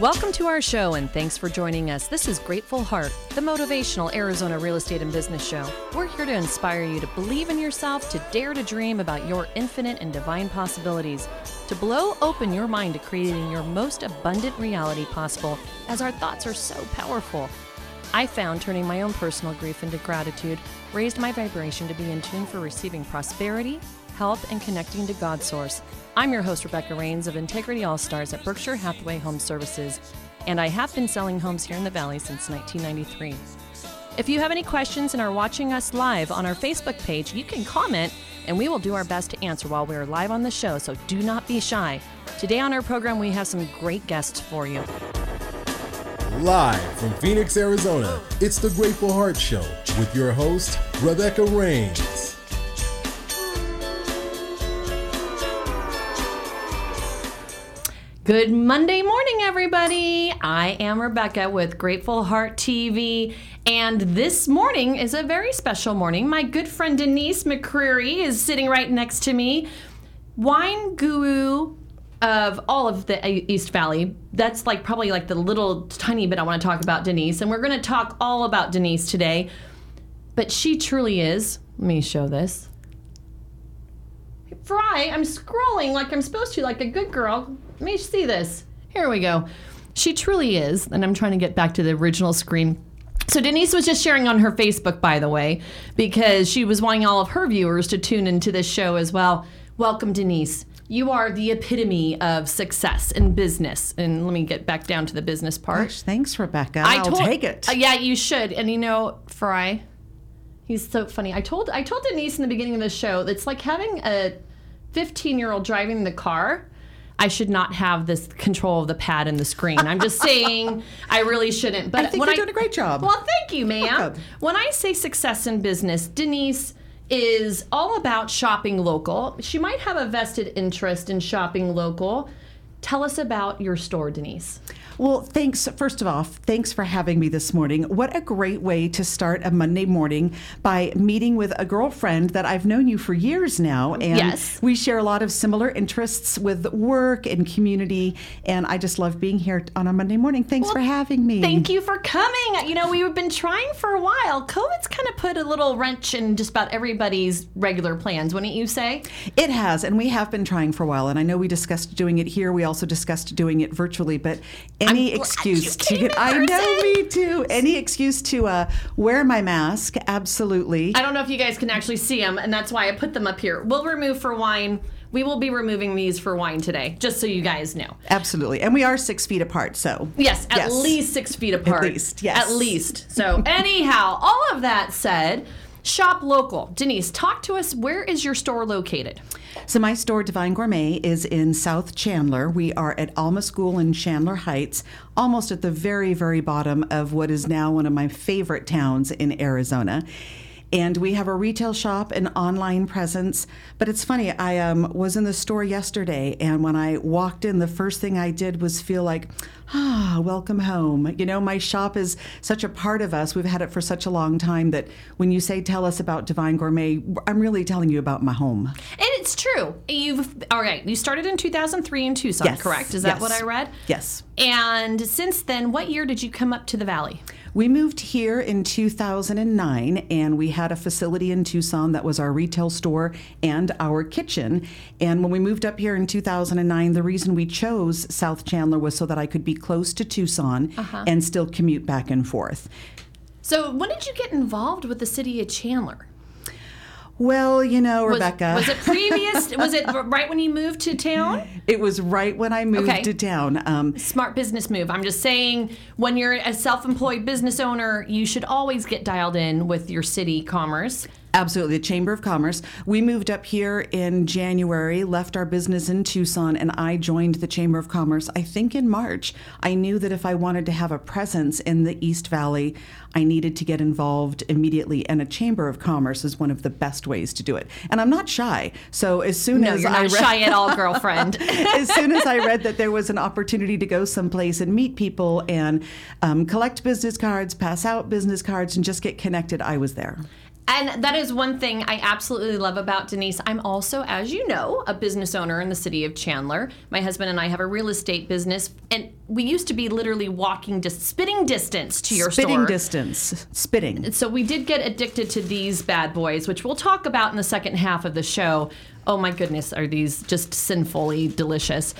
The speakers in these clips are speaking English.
Welcome to our show and thanks for joining us. This is Grateful Heart, the motivational Arizona real estate and business show. We're here to inspire you to believe in yourself, to dare to dream about your infinite and divine possibilities, to blow open your mind to creating your most abundant reality possible, as our thoughts are so powerful. I found turning my own personal grief into gratitude raised my vibration to be in tune for receiving prosperity, health, and connecting to God's source. I'm your host, Rebecca Rains of Integrity All Stars at Berkshire Hathaway Home Services, and I have been selling homes here in the Valley since 1993. If you have any questions and are watching us live on our Facebook page, you can comment and we will do our best to answer while we are live on the show, so do not be shy. Today on our program, we have some great guests for you. Live from Phoenix, Arizona, it's the Grateful Heart Show with your host, Rebecca Rains. Good Monday morning, everybody. I am Rebecca with Grateful Heart TV, and this morning is a very special morning. My good friend Denise McCreary is sitting right next to me. Wine guru of all of the uh, East Valley. That's like probably like the little tiny bit I want to talk about Denise, and we're going to talk all about Denise today. But she truly is. Let me show this. Fry, I'm scrolling like I'm supposed to, like a good girl. Let me see this. Here we go. She truly is, and I'm trying to get back to the original screen. So Denise was just sharing on her Facebook, by the way, because she was wanting all of her viewers to tune into this show as well. Welcome, Denise. You are the epitome of success in business. And let me get back down to the business part. Gosh, thanks, Rebecca. I will take it. Uh, yeah, you should. And you know, Fry, he's so funny. I told I told Denise in the beginning of the show, it's like having a 15 year old driving the car. I should not have this control of the pad and the screen. I'm just saying I really shouldn't. But I think when you're doing a great job. Well, thank you, ma'am. When I say success in business, Denise is all about shopping local. She might have a vested interest in shopping local. Tell us about your store, Denise. Well, thanks. First of all, thanks for having me this morning. What a great way to start a Monday morning by meeting with a girlfriend that I've known you for years now. And Yes. we share a lot of similar interests with work and community. And I just love being here on a Monday morning. Thanks for having me. Thank you for coming. You know, we've been trying for a while. COVID's kind of put a little wrench in just about everybody's regular plans, wouldn't you say? It has, and we have been trying for a while. And I know we discussed doing it here. We also discussed doing it virtually, but any glad excuse to get. I know, me too. Any excuse to uh, wear my mask, absolutely. I don't know if you guys can actually see them, and that's why I put them up here. We'll remove for wine. We will be removing these for wine today, just so you guys know. Absolutely. And we are six feet apart, so. Yes, at Yes. least six feet apart. At least, yes. At least. So, anyhow, all of that said, shop local. Denise, talk to us. Where is your store located? So my store, Divine Gourmet, is in South Chandler. We are at Alma School in Chandler Heights, almost at the very, very bottom of what is now one of my favorite towns in Arizona. And we have a retail shop and online presence. But it's funny, I um, was in the store yesterday, and when I walked in, the first thing I did was feel like, ah, welcome home. You know, my shop is such a part of us. We've had it for such a long time that when you say, tell us about Divine Gourmet, I'm really telling you about my home. And it's true. You've all right. You started in 2003 in Tucson, Yes, correct? Is that yes. what I read? Yes. And since then, what year did you come up to the valley? We moved here in 2009 and we had a facility in Tucson that was our retail store and our kitchen. And when we moved up here in 2009, the reason we chose South Chandler was so that I could be close to Tucson uh-huh. and still commute back and forth. So, when did you get involved with the city of Chandler? Well, you know, Was, Rebecca. was it previous? was it right when you moved to town? It was right when I moved Okay. to town. Um, Smart business move. I'm just saying, when you're a self-employed business owner, you should always get dialed in with your city commerce. Absolutely, the Chamber of Commerce. We moved up here in January, left our business in Tucson, and I joined the Chamber of Commerce, I think in March. I knew that if I wanted to have a presence in the East Valley, I needed to get involved immediately, and a Chamber of Commerce is one of the best ways to do it. And I'm not shy. So as soon No, as you're I read, shy at all, girlfriend. as soon as I read that there was an opportunity to go someplace and meet people and um, collect business cards, pass out business cards, and just get connected, I was there. And that is one thing I absolutely love about Denise. I'm also, as you know, a business owner in the city of Chandler. My husband and I have a real estate business, and we used to be literally walking just spitting distance to your spitting store. distance, spitting. So we did get addicted to these bad boys, which we'll talk about in the second half of the show. Oh my goodness, are these just sinfully delicious?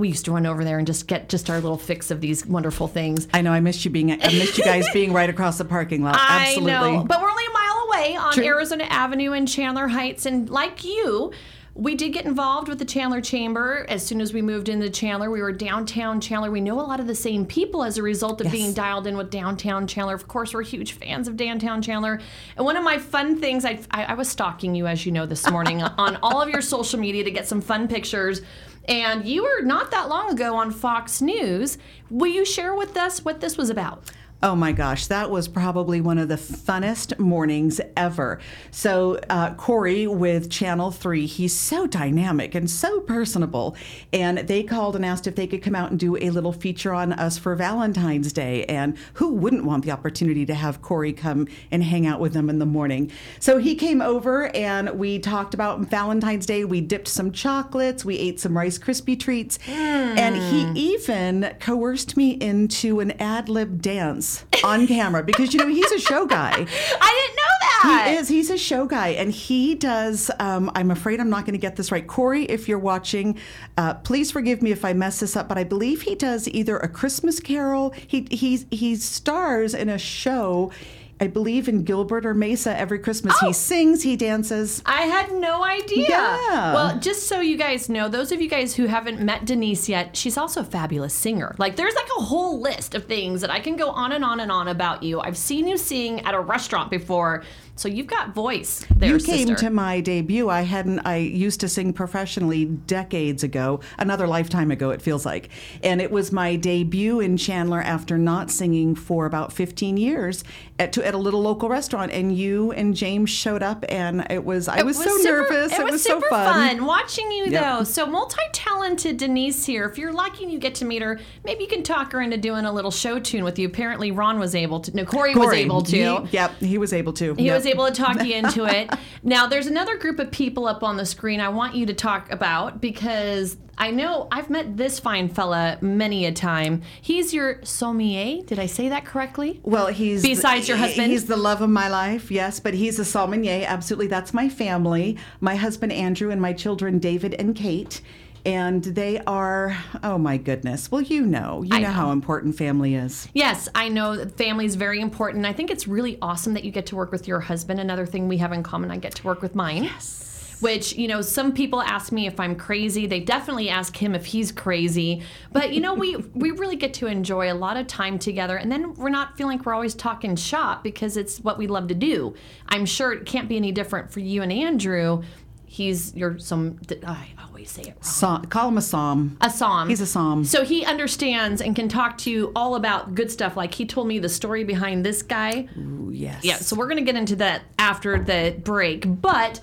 We used to run over there and just get just our little fix of these wonderful things. I know. I missed you being. I missed you guys being right across the parking lot. Absolutely. I know, but we're only a mile away on True. Arizona Avenue in Chandler Heights, and like you. We did get involved with the Chandler Chamber as soon as we moved into Chandler. We were downtown Chandler. We know a lot of the same people as a result of Yes. being dialed in with downtown Chandler. Of course, we're huge fans of downtown Chandler. And one of my fun things, I, I, I was stalking you, as you know, this morning on all of your social media to get some fun pictures. And you were not that long ago on Fox News. Will you share with us what this was about? Oh my gosh, that was probably one of the funnest mornings ever. So, uh, Corey with Channel 3, he's so dynamic and so personable. And they called and asked if they could come out and do a little feature on us for Valentine's Day. And who wouldn't want the opportunity to have Corey come and hang out with them in the morning? So, he came over and we talked about Valentine's Day. We dipped some chocolates, we ate some Rice Krispie treats, and he even coerced me into an ad lib dance on camera because you know he's a show guy. I didn't know that. He is. He's a show guy, and he does. Um, I'm afraid I'm not going to get this right, Corey. If you're watching, uh, please forgive me if I mess this up. But I believe he does either a Christmas Carol. He he he stars in a show. I believe in Gilbert or Mesa every Christmas. Oh. He sings, he dances. I had no idea. Yeah. Well, just so you guys know, those of you guys who haven't met Denise yet, she's also a fabulous singer. Like, there's like a whole list of things that I can go on and on and on about you. I've seen you sing at a restaurant before, so you've got voice there, you came sister. to my debut. I hadn't. I used to sing professionally decades ago, another lifetime ago. It feels like, and it was my debut in Chandler after not singing for about 15 years at, to, at a little local restaurant. And you and James showed up, and it was. I It was, so super- nervous. It, was, so super fun. watching you Yep. though. So multi-talented Denise here. If you're lucky and you get to meet her, maybe you can talk her into doing a little show tune with you. Apparently, Ron was able to. No, Corey, was able to. he- yep, he was able to. He Yep. was able to talk you into it. now, there's another group of people up on the screen I want you to talk about because I know I've met this fine fella many a time. He's your sommelier. Did I say that correctly? Well, he's Besides your husband? He's the love of my life, yes, but he's a sommelier. Absolutely, that's my family. My husband Andrew and my children David and Kate, and they are. Oh my goodness! Well, you know, you know, know. how important family is. Yes, I know that family is very important. I think it's really awesome that you get to work with your husband. Another thing we have in common, I get to work with mine. Yes. Which, you know, some people ask me if I'm crazy. They definitely ask him if he's crazy. But, you know, we we really get to enjoy a lot of time together. And then we're not feeling like we're always talking shop because it's what we love to do. I'm sure it can't be any different for you and Andrew. He's your some I always say it wrong. Psalm, call him a psalm. A psalm. He's a psalm. So he understands and can talk to you all about good stuff. Like he told me the story behind this guy. Ooh, yes. Yeah, so we're going to get into that after the break. But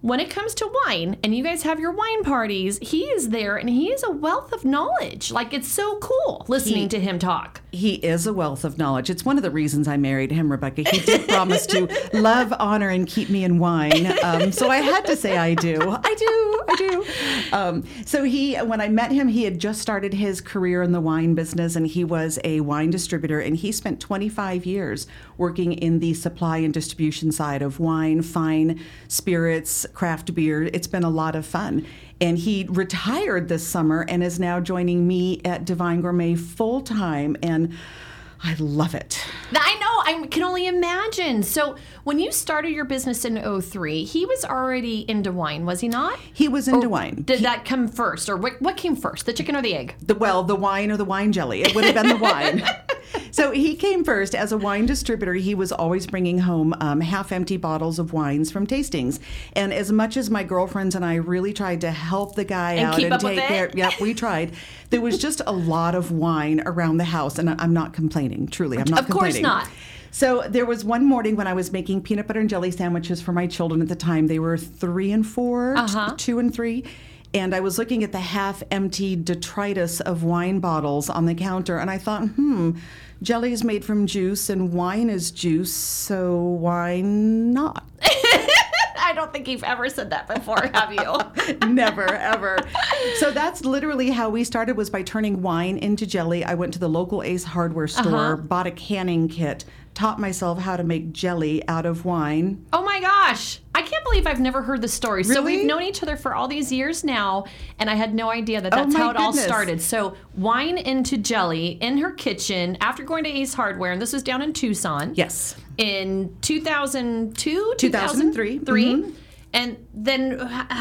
when it comes to wine and you guys have your wine parties, he is there and he is a wealth of knowledge. Like it's so cool listening He- to him talk. He is a wealth of knowledge. It's one of the reasons I married him, Rebecca. He did promise to love, honor, and keep me in wine. Um, so I had to say I do. I do. I do. Um, so he, when I met him, he had just started his career in the wine business, and he was a wine distributor. And he spent 25 years working in the supply and distribution side of wine, fine spirits, craft beer. It's been a lot of fun. And he retired this summer and is now joining me at Divine Gourmet full time. And I love it. I know, I can only imagine. So when you started your business in 03, he was already into wine, was he not? He was into Or wine. Did that come first? Or what, what came first, the chicken or the egg? the well, the wine or the wine jelly. It would have been the wine. so he came first as a wine distributor. He was always bringing home um, half-empty bottles of wines from tastings. And as much as my girlfriends and I really tried to help the guy And out and take it? care, yep, we tried. There was just a lot of wine around the house, and I'm not complaining. Truly, I'm not Of course complaining. not. So there was one morning when I was making peanut butter and jelly sandwiches for my children at the time. They were three and 4 Uh-huh. two and three. And I was looking at the half empty detritus of wine bottles on the counter, and I thought, hmm, jelly is made from juice and wine is juice, so why not? I don't think you've ever said that before, have you? Never, ever. So that's literally how we started was by turning wine into jelly. I went to the local Ace hardware store, bought a canning kit, taught myself how to make jelly out of wine. Oh my gosh. I can't believe I've never heard the story. So we've known each other for all these years now, and I had no idea that Oh that's my how it all started. So wine into jelly in her kitchen after going to Ace Hardware, and this was down in Tucson. Yes. In 2002, 2003, 2003. mhm. And then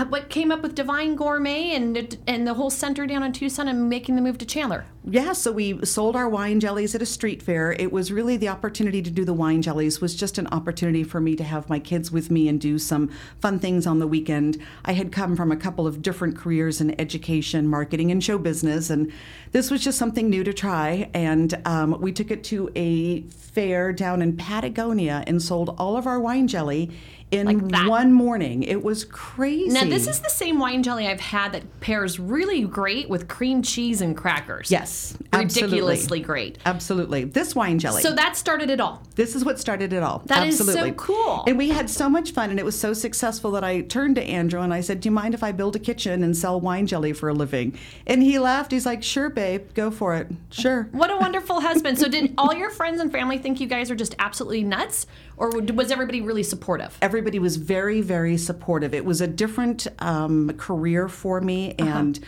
what came up with Divine Gourmet and and the whole center down in Tucson and making the move to Chandler? Yeah, so we sold our wine jellies at a street fair. It was really the opportunity to do the wine jellies was just an opportunity for me to have my kids with me and do some fun things on the weekend. I had come from a couple of different careers in education, marketing, and show business, and this was just something new to try. And um, we took it to a fair down in Patagonia and sold all of our wine jelly in Like one morning. It was crazy. Now, this is the same wine jelly I've had that pairs really great with cream cheese and crackers. yes, absolutely. Ridiculously great. Absolutely. This wine jelly. So that started it all. This is what started it all. That is so Absolutely. cool. And we had so much fun, and it was so successful that I turned to Andrew and I said, Do you mind if I build a kitchen and sell wine jelly for a living? And he laughed. He's like, Sure, babe, go for it. Sure. What a wonderful husband. So, did all your friends and family think you guys are just absolutely nuts? Or was everybody really supportive? Everybody was very, very supportive. It was a different um, career for me, Uh-huh. and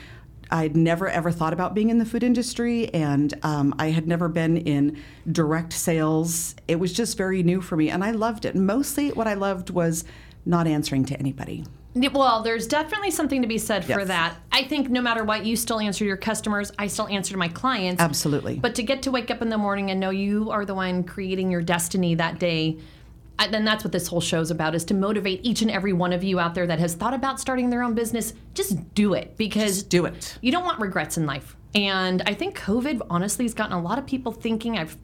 I'd never ever thought about being in the food industry, and um, I had never been in direct sales. It was just very new for me, and I loved it. Mostly, what I loved was not answering to anybody. Well, there's definitely something to be said for Yes. that. I think no matter what, you still answer your customers. I still answer to my clients. Absolutely. But to get to wake up in the morning and know you are the one creating your destiny that day, I, then that's what this whole show's about: is to motivate each and every one of you out there that has thought about starting their own business. Just do it because Just do it. you don't want regrets in life. And I think COVID honestly has gotten a lot of people thinking. I've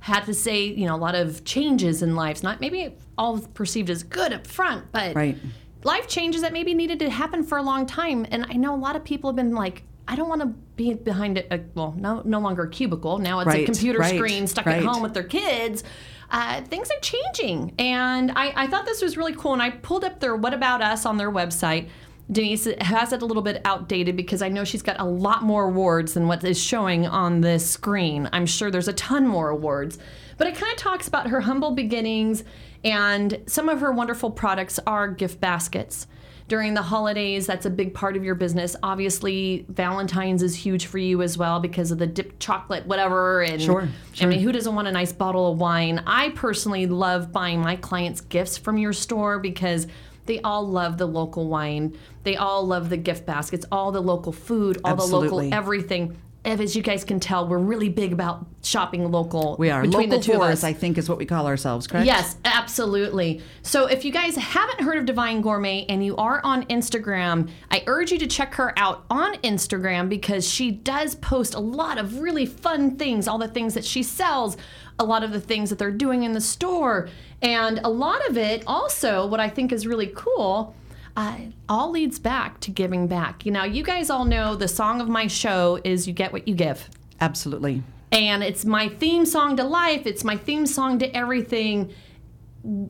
had to say, you know, a lot of changes in lives, not maybe all perceived as good up front, but Right. life changes that maybe needed to happen for a long time. And I know a lot of people have been like, I don't want to be behind a, a well, no, no longer a cubicle. Now it's a computer right, screen stuck right. at home with their kids. Uh, things are changing, and I, I thought this was really cool. And I pulled up their "What About Us" on their website. Denise has it a little bit outdated because I know she's got a lot more awards than what is showing on this screen. I'm sure there's a ton more awards, but it kind of talks about her humble beginnings, and some of her wonderful products are gift baskets during the holidays that's a big part of your business. Obviously valentine's is huge for you as well because of the dipped chocolate whatever and Sure, i mean who doesn't want a nice bottle of wine? I personally love buying my clients gifts from your store because they all love the local wine. They all love the gift baskets all the local food all the local everything as you guys can tell we're really big about shopping local We are between local the two of us us, I think, is what we call ourselves, correct? Yes, absolutely. So if you guys haven't heard of Divine Gourmet and you are on Instagram, I urge you to check her out on Instagram because she does post a lot of really fun things, all the things that she sells, a lot of the things that they're doing in the store. And a lot of it also, what I think is really cool, uh, all leads back to giving back. You know, you guys all know the song of my show is You Get What You Give Absolutely. and it's my theme song to life it's my theme song to everything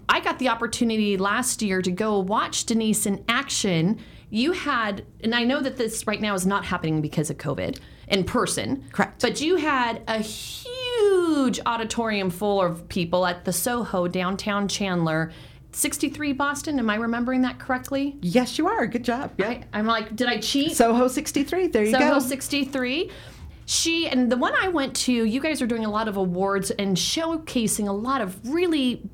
i got the opportunity last year to go watch denise in action you had and i know that this right now is not happening because of covid in person Correct. but you had a huge auditorium full of people at the soho downtown chandler 63 boston am i remembering that correctly Yes, you are. Good job. Yeah. I, i'm like did i cheat Soho 63. There you go. Soho 63. She and the one I went to, you guys are doing a lot of awards and showcasing a lot of really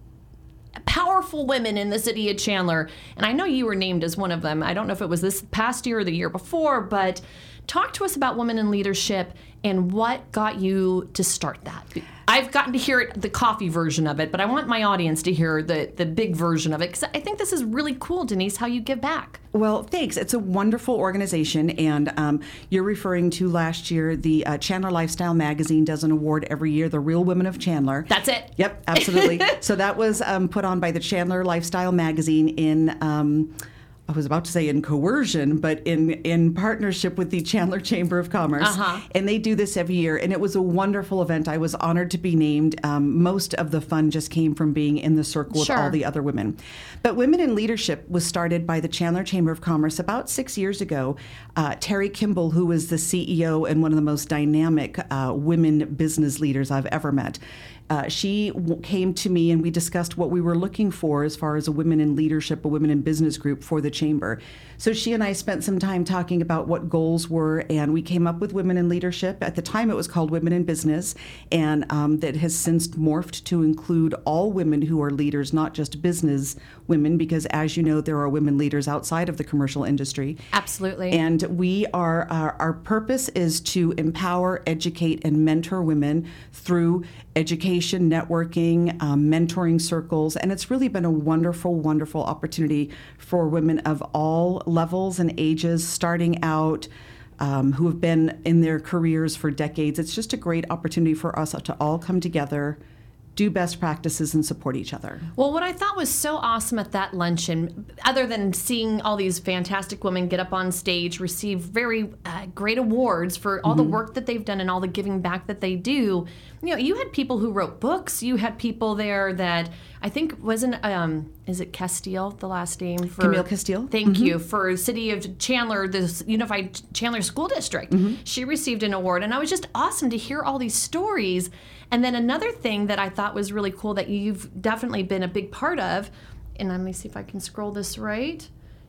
powerful women in the city of Chandler. And I know you were named as one of them. I don't know if it was this past year or the year before, but talk to us about women in leadership and what got you to start that. I've gotten to hear it, the coffee version of it, but I want my audience to hear the the big version of it because I think this is really cool, Denise, how you give back. Well, thanks. It's a wonderful organization, and um, you're referring to last year. The uh, Chandler Lifestyle Magazine does an award every year, the Real Women of Chandler. That's it. Yep, absolutely. so that was um, put on by the Chandler Lifestyle Magazine in um, I was about to say in coercion, but in in partnership with the Chandler Chamber of Commerce, Uh-huh. and they do this every year, and it was a wonderful event. I was honored to be named. Um, most of the fun just came from being in the circle with Sure. all the other women. But Women in Leadership was started by the Chandler Chamber of Commerce about six years ago. Uh, Terri Kimble, who was the CEO and one of the most dynamic uh, women business leaders I've ever met. Uh, she w- came to me and we discussed what we were looking for as far as a women in leadership, a women in business group for the chamber. So she and I spent some time talking about what goals were, and we came up with Women in Leadership. At the time, it was called Women in Business, and um, that has since morphed to include all women who are leaders, not just business women, because as you know, there are women leaders outside of the commercial industry. Absolutely. And we are, our, our purpose is to empower, educate, and mentor women through education, networking, um, mentoring circles. And it's really been a wonderful, wonderful opportunity for women of all levels and ages, starting out. Um, who have been in their careers for decades. It's just a great opportunity for us to all come together, do best practices, and support each other. Well, what I thought was so awesome at that luncheon, other than seeing all these fantastic women get up on stage, receive very uh, great awards for all the work that they've done and all the giving back that they do, you know, you had people who wrote books. You had people there that I think wasn't um, is it Casteel the last name for Camille Casteel. Thank you for City of Chandler, this Unified Chandler School District. She received an award, and I was just awesome to hear all these stories. And then another thing that I thought was really cool that you've definitely been a big part of, and let me see if I can scroll this right,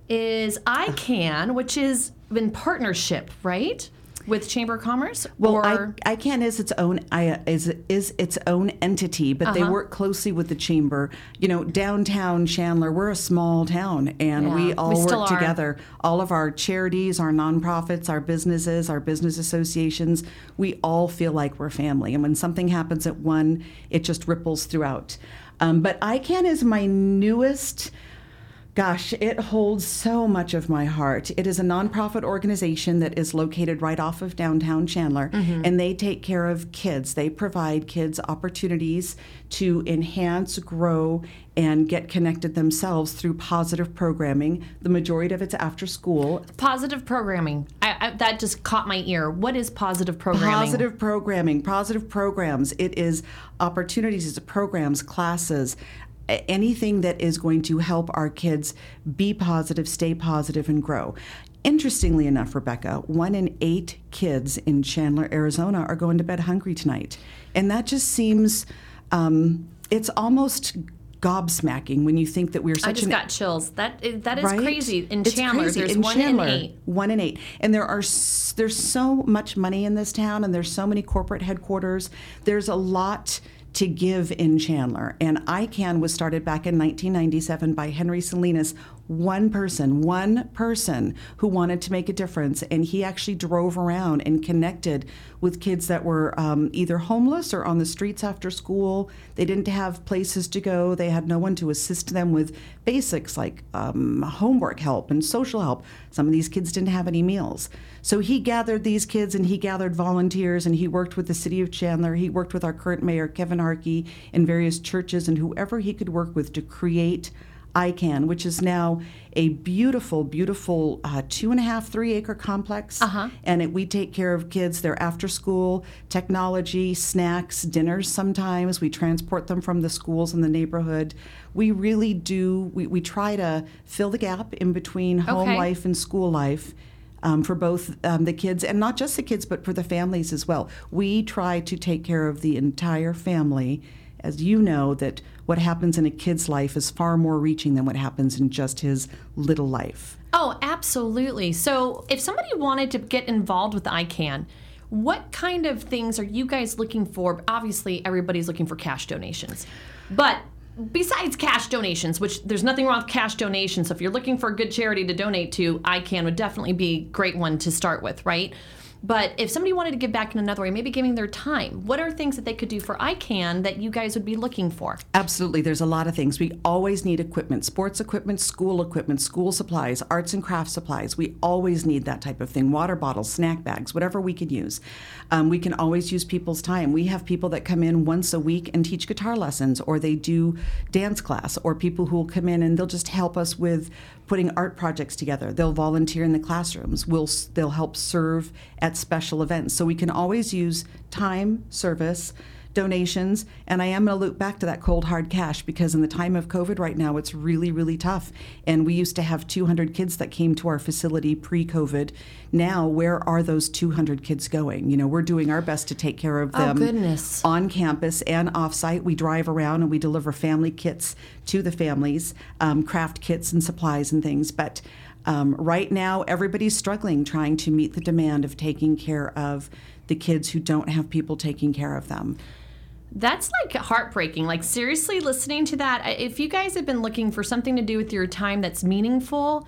is ICAN, which is in partnership, right, with Chamber of Commerce. Well, or I, ICAN is its own I, is is its own entity, but Uh-huh. they work closely with the chamber. You know, downtown Chandler, we're a small town, and Yeah, we we all still work together. All of our charities, our nonprofits, our businesses, our business associations, we all feel like we're family. And when something happens at one, it just ripples throughout. Um, but ICAN is my newest. Gosh, it holds so much of my heart. It is a nonprofit organization that is located right off of downtown Chandler, mm-hmm. and they take care of kids. They provide kids opportunities to enhance, grow, and get connected themselves through positive programming. The majority of it's after school. positive programming. I, I, that just caught my ear. What is positive programming? Positive programming, positive programs. It is opportunities, it's programs, classes, anything that is going to help our kids be positive, stay positive, and grow. Interestingly enough, Rebecca, one in eight kids in Chandler, Arizona are going to bed hungry tonight. And that just seems, um, it's almost gobsmacking when you think that we're such I just an got chills. That is, that is right? crazy. In It's Chandler, crazy. there's in one Chandler, in eight. One in eight, and there are there's so much money in this town, and there's so many corporate headquarters. There's a lot to give in Chandler, and ICAN was started back in 1997 by Henry Salinas. One person, one person who wanted to make a difference, and he actually drove around and connected with kids that were um, either homeless or on the streets after school. They didn't have places to go. They had no one to assist them with basics like um, homework help and social help. Some of these kids didn't have any meals. So he gathered these kids and he gathered volunteers and he worked with the city of Chandler. He worked with our current mayor, Kevin Hartke, and various churches and whoever he could work with to create ICAN, which is now a beautiful, beautiful uh, two and a half, three acre complex. Uh-huh. And it, we take care of kids, their after school, technology, snacks, dinners sometimes. We transport them from the schools in the neighborhood. We really do, we, we try to fill the gap in between home Okay. life and school life. Um, for both um, the kids and not just the kids, but for the families as well. We try to take care of the entire family. As you know, that what happens in a kid's life is far more reaching than what happens in just his little life. Oh, absolutely. So, if somebody wanted to get involved with ICAN, what kind of things are you guys looking for? Obviously, everybody's looking for cash donations. But besides cash donations, which there's nothing wrong with cash donations, so if you're looking for a good charity to donate to, ICAN would definitely be a great one to start with, right? But if somebody wanted to give back in another way, maybe giving their time, what are things that they could do for ICAN that you guys would be looking for? Absolutely. There's a lot of things. We always need equipment sports equipment, school equipment, school supplies, arts and craft supplies. We always need that type of thing water bottles, snack bags, whatever we can use. Um, we can always use people's time. We have people that come in once a week and teach guitar lessons, or they do dance class, or people who will come in and they'll just help us with putting art projects together. They'll volunteer in the classrooms. We'll, they'll help serve at special events. So we can always use time, service, donations, and I am going to loop back to that cold hard cash because in the time of COVID right now, it's really, really tough. And we used to have 200 kids that came to our facility pre COVID. Now, where are those 200 kids going? You know, we're doing our best to take care of Oh, them goodness. on campus and off site. We drive around and we deliver family kits to the families, um, craft kits and supplies and things. But um, right now, everybody's struggling trying to meet the demand of taking care of the kids who don't have people taking care of them. That's like heartbreaking. Like, seriously, listening to that, if you guys have been looking for something to do with your time that's meaningful,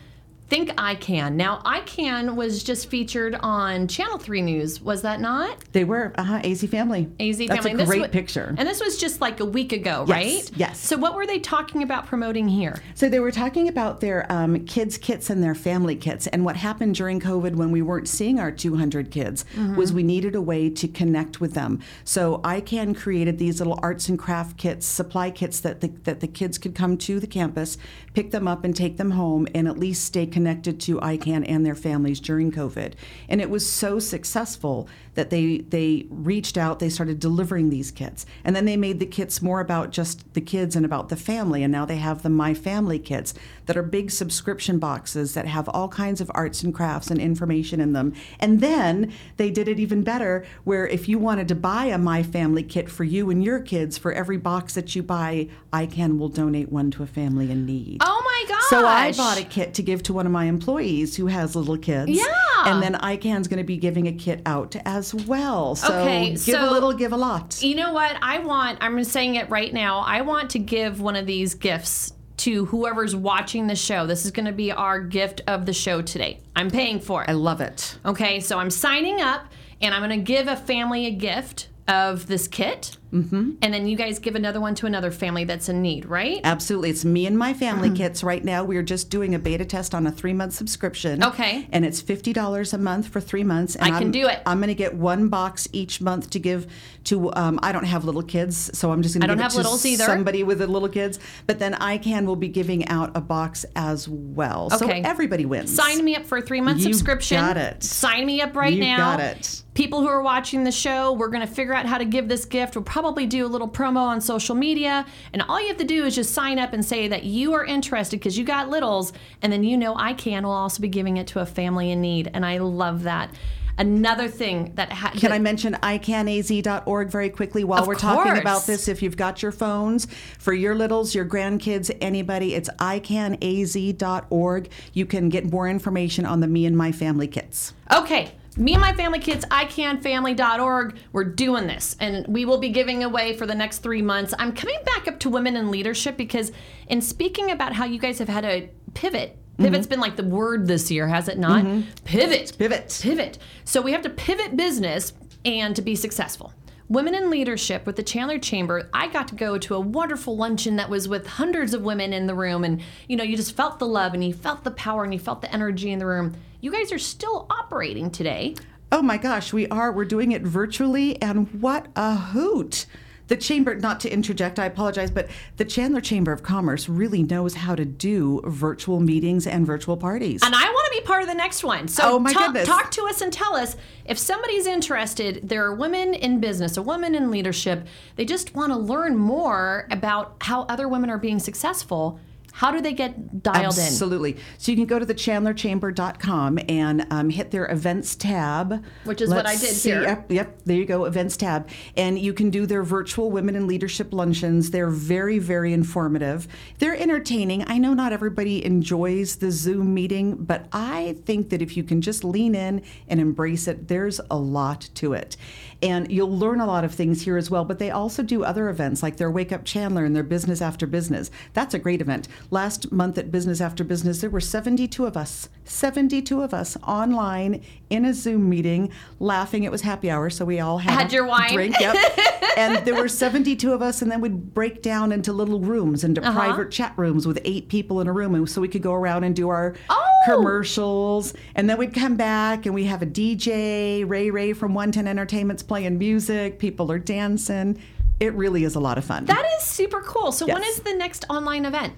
think I Can. Now, I Can was just featured on Channel 3 News, was that not? They were uh-huh, AZ Family. AZ That's Family. a This great picture. And this was just like a week ago, Yes, right? yes. So, what were they talking about promoting here? So they were talking about their um, kids' kits and their family kits. And what happened during COVID when we weren't seeing our 200 kids was we needed a way to connect with them. So ICAN created these little arts and craft kits, supply kits that the, that the kids could come to the campus, pick them up and take them home, and at least stay connected to ICAN and their families during COVID. And it was so successful that they they reached out, they started delivering these kits. And then they made the kits more about just the kids and about the family. And now they have the My Family kits that are big subscription boxes that have all kinds of arts and crafts and information in them. And then they did it even better where if you wanted to buy a My Family kit for you and your kids, for every box that you buy, ICAN will donate one to a family in need. Oh my gosh. So I bought a kit to give to one of my employees who has little kids. Yeah. And then ICAN's going to be giving a kit out to as well. So Okay, give so- a little, give a lot. You know what? I want, I'm saying it right now, I want to give one of these gifts to whoever's watching the show. This is going to be our gift of the show today. I'm paying for it. I love it. Okay, so I'm signing up and I'm going to give a family a gift of this kit. Mm-hmm. And then you guys give another one to another family that's in need, right? Absolutely. It's me and my family kits right now. We're just doing a beta test on a three month subscription. Okay. And it's $50 a month for three months. And I can I'm- do it. I'm going to get one box each month to give to, um, I don't have little kids, so I'm just going to give it to somebody with the little kids. But then ICAN will be giving out a box as well. So Okay. everybody wins. Sign me up for a three month subscription. got it. Sign me up right You now. got it. People who are watching the show, we're going to figure out how to give this gift. We'll probably do a little promo on social media. And all you have to do is just sign up and say that you are interested because you got littles. And then you know I can will also be giving it to a family in need. And I love that. Another thing that ha- Can I mention icanaz.org very quickly while we're talking about this? If you've got your phones for your littles, your grandkids, anybody, it's icanaz.org. You can get more information on the Me and My Family kits. Okay. Me and my family kids, icanfamily.org. We're doing this and we will be giving away for the next three months. I'm coming back up to women in leadership because, in speaking about how you guys have had a pivot, mm-hmm. pivot's been like the word this year, has it not? Mm-hmm. Pivot. Pivot. Pivot. So we have to pivot business and to be successful. Women in Leadership with the Chandler Chamber, I got to go to a wonderful luncheon that was with hundreds of women in the room. And, you know, you just felt the love and you felt the power and you felt the energy in the room. You guys are still operating today. Oh my gosh, we are. We're doing it virtually, and what a hoot! The chamber, not to interject, I apologize, but the Chandler Chamber of Commerce really knows how to do virtual meetings and virtual parties. And I want to be part of the next one. So Oh, my talk, goodness. talk to us and tell us if somebody's interested. There are women in business, a woman in leadership. They just want to learn more about how other women are being successful. How do they get dialed in? Absolutely. So you can go to the chandlerchamber.com and um, hit their events tab. Which is what I did here. Yep, yep, there you go, events tab. And you can do their virtual women in leadership luncheons. They're very, very informative. They're entertaining. I know not everybody enjoys the Zoom meeting, but I think that if you can just lean in and embrace it, there's a lot to it. And you'll learn a lot of things here as well, but they also do other events like their Wake Up Chandler and their Business After Business. That's a great event. Last month at Business After Business, there were 72 of us, 72 of us online in a Zoom meeting laughing. It was happy hour, so we all had, Had your wine? drink. Yep. and there were 72 of us, and then we'd break down into little rooms, into Uh-huh. private chat rooms with eight people in a room, and so we could go around and do our Oh! Commercials, and then we'd come back and we have a DJ, Ray Ray from 110 Entertainment's playing music, people are dancing. It really is a lot of fun. That is super cool. So when Yes. is the next online event?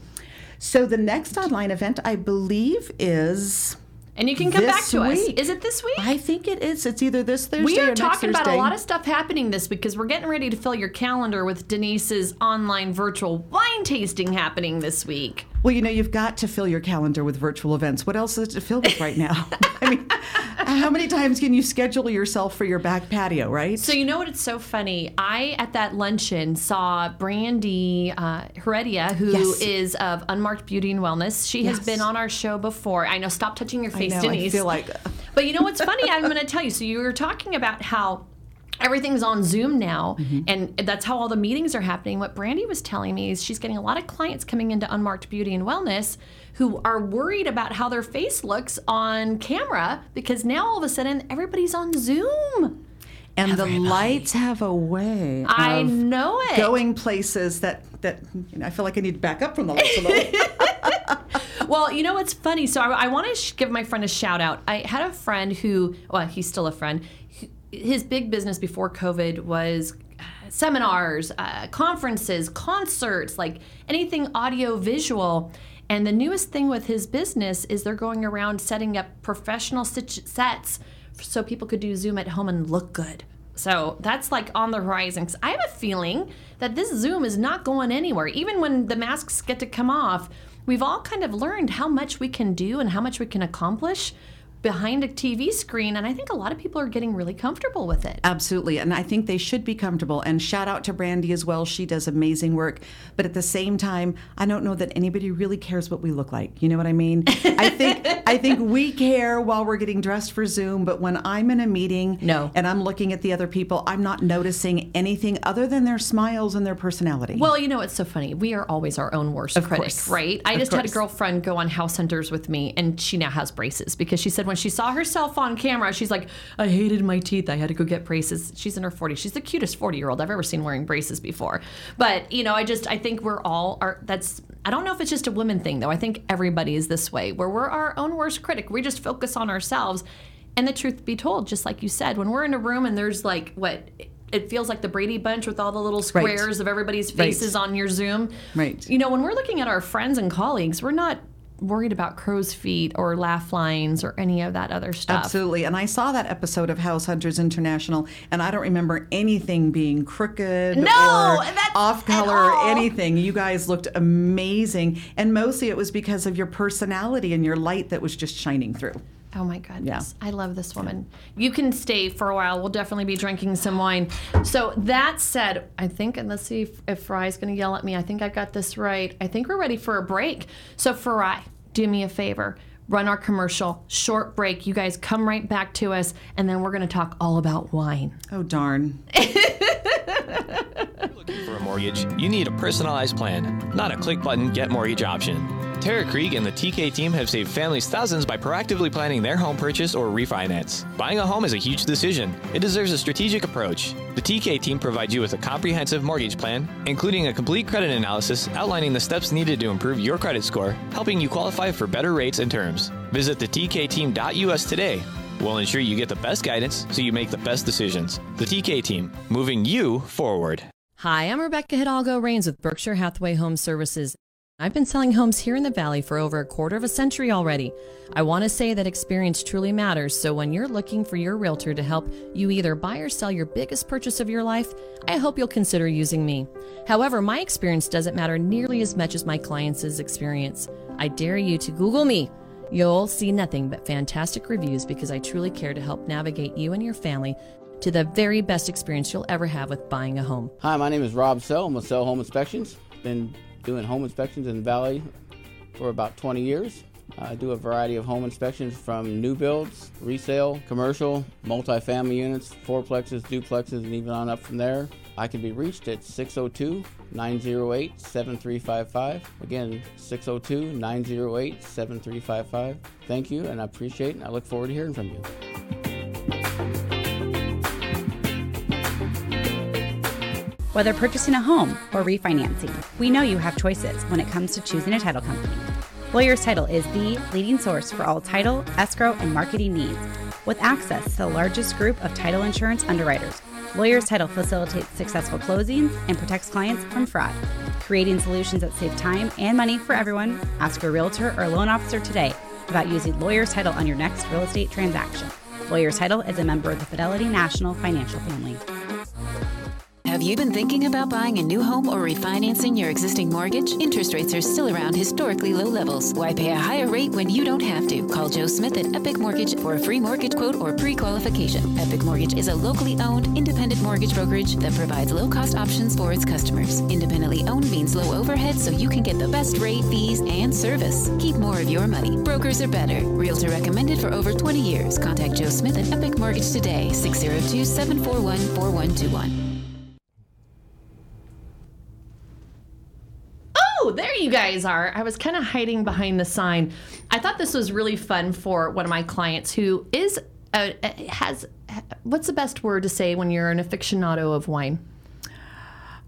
so the next online event, I believe, is. And you can come back This to us. Is it this week? I think it is. It's either this Thursday we are talking about a lot of stuff happening this week because we're getting ready to fill your calendar with Denise's online virtual wine tasting happening this week. Well, you know, you've got to fill your calendar with virtual events. What else is to fill with right now? I mean, how many times can you schedule yourself for your back patio, right? So you know what? It's so funny. I at that luncheon saw Brandy uh, Heredia, who is Yes. of Unmarked Beauty and Wellness. She has been on our show before. I know. Stop touching your face, I know, I Denise. feel like- But you know what's funny? I'm going to tell you. So you were talking about how everything's on Zoom now, Mm-hmm. and that's how all the meetings are happening. What Brandy was telling me is she's getting a lot of clients coming into Unmarked Beauty and Wellness who are worried about how their face looks on camera because now all of a sudden everybody's on Zoom. and the lights have a way I of know it. going places that that you know, I feel like I need to back up from the lights a little. Well, you know what's funny? So I, I want to sh- give my friend a shout out. I had a friend who, well, he's still a friend. His big business before COVID was uh, seminars, uh, conferences, concerts, like anything audio visual. And the newest thing with his business is they're going around setting up professional sets so people could do Zoom at home and look good. So that's like on the horizon. 'Cause I have a feeling that this Zoom is not going anywhere. Even when the masks get to come off, we've all kind of learned how much we can do and how much we can accomplish behind a TV screen. And I think a lot of people are getting really comfortable with it. Absolutely. And I think they should be comfortable. And shout out to Brandy as well. She does amazing work. But at the same time, I don't know that anybody really cares what we look like. You know what I mean? I think I think we care while we're getting dressed for Zoom, but when I'm in a meeting No. and I'm looking at the other people, I'm not noticing anything other than their smiles and their personality. Well, you know, it's so funny. We are always our own worst Of critic, course. right? I Of just had a girlfriend go on House Hunters with me, and she now has braces because she said when she saw herself on camera, she's like, I hated my teeth. I had to go get braces. She's in her 40s. She's the cutest 40 year old I've ever seen wearing braces before. But, you know, I just, I think we're all, are, that's, I don't know if it's just a women thing, though. I think everybody is this way, where we're our own worst critic. We just focus on ourselves. And the truth be told, just like you said, when we're in a room and there's like, what, it feels like the Brady Bunch with all the little squares of everybody's faces on your Zoom. Right. You know, when we're looking at our friends and colleagues, we're not worried about crow's feet or laugh lines or any of that other stuff. Absolutely. And I saw that episode of House Hunters International, and I don't remember anything being crooked No, or off color or anything. You guys looked amazing. And mostly it was because of your personality and your light that was just shining through. Oh my goodness. I love this woman. You can stay for a while. We'll definitely be drinking some wine. So, that said, I think, and let's see if, if Farai's going to yell at me. I think I got this right. I think we're ready for a break. So, Farai, do me a favor. Run our commercial, short break. You guys come right back to us, and then we're going to talk all about wine. Oh, darn. Looking for a mortgage, you need a personalized plan, not a click button get mortgage option. Tara Krieg and the TK team have saved families thousands by proactively planning their home purchase or refinance. Buying a home is a huge decision. It deserves a strategic approach. The TK team provides you with a comprehensive mortgage plan, including a complete credit analysis outlining the steps needed to improve your credit score, helping you qualify for better rates and terms. Visit the tkteam.us today. We'll ensure you get the best guidance so you make the best decisions. The TK team, moving you forward. Hi, I'm Rebecca Hidalgo Rains with Berkshire Hathaway Home Services. I've been selling homes here in the Valley for over a quarter of a century already. I want to say that experience truly matters, so when you're looking for your realtor to help you either buy or sell your biggest purchase of your life, I hope you'll consider using me. However, my experience doesn't matter nearly as much as my clients' experience. I dare you to Google me. You'll see nothing but fantastic reviews because I truly care to help navigate you and your family to the very best experience you'll ever have with buying a home. Hi, my name is Rob Sell. I'm with Sell Home Inspections. Been doing home inspections in the Valley for about 20 years. I do a variety of home inspections from new builds, resale, commercial, multifamily units, fourplexes, duplexes, and even on up from there. I can be reached at 602 908 7355. Again, 602 908 7355. Thank you, and I appreciate it, and I look forward to hearing from you. Whether purchasing a home or refinancing, we know you have choices when it comes to choosing a title company. Lawyers Title is the leading source for all title, escrow, and marketing needs. With access to the largest group of title insurance underwriters, Lawyers Title facilitates successful closings and protects clients from fraud. Creating solutions that save time and money for everyone, ask your realtor or loan officer today about using Lawyers Title on your next real estate transaction. Lawyers Title is a member of the Fidelity National Financial Family. Have you been thinking about buying a new home or refinancing your existing mortgage? Interest rates are still around historically low levels. Why pay a higher rate when you don't have to? Call Joe Smith at Epic Mortgage for a free mortgage quote or pre qualification. Epic Mortgage is a locally owned, independent mortgage brokerage that provides low cost options for its customers. Independently owned means low overhead so you can get the best rate, fees, and service. Keep more of your money. Brokers are better. Realtor recommended for over 20 years. Contact Joe Smith at Epic Mortgage today, 602 741 4121. Oh, there you guys are. I was kind of hiding behind the sign. I thought this was really fun for one of my clients who is a, has what's the best word to say when you're an aficionado of wine?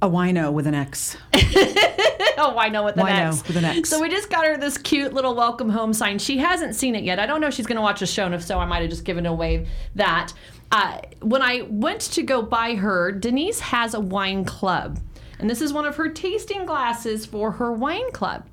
A wino with an X. oh, wino with an Wino X. with an X. So we just got her this cute little welcome home sign. She hasn't seen it yet. I don't know if she's going to watch the show, and if so, I might have just given away that. Uh, when I went to go buy her, Denise has a wine club, and this is one of her tasting glasses for her wine club.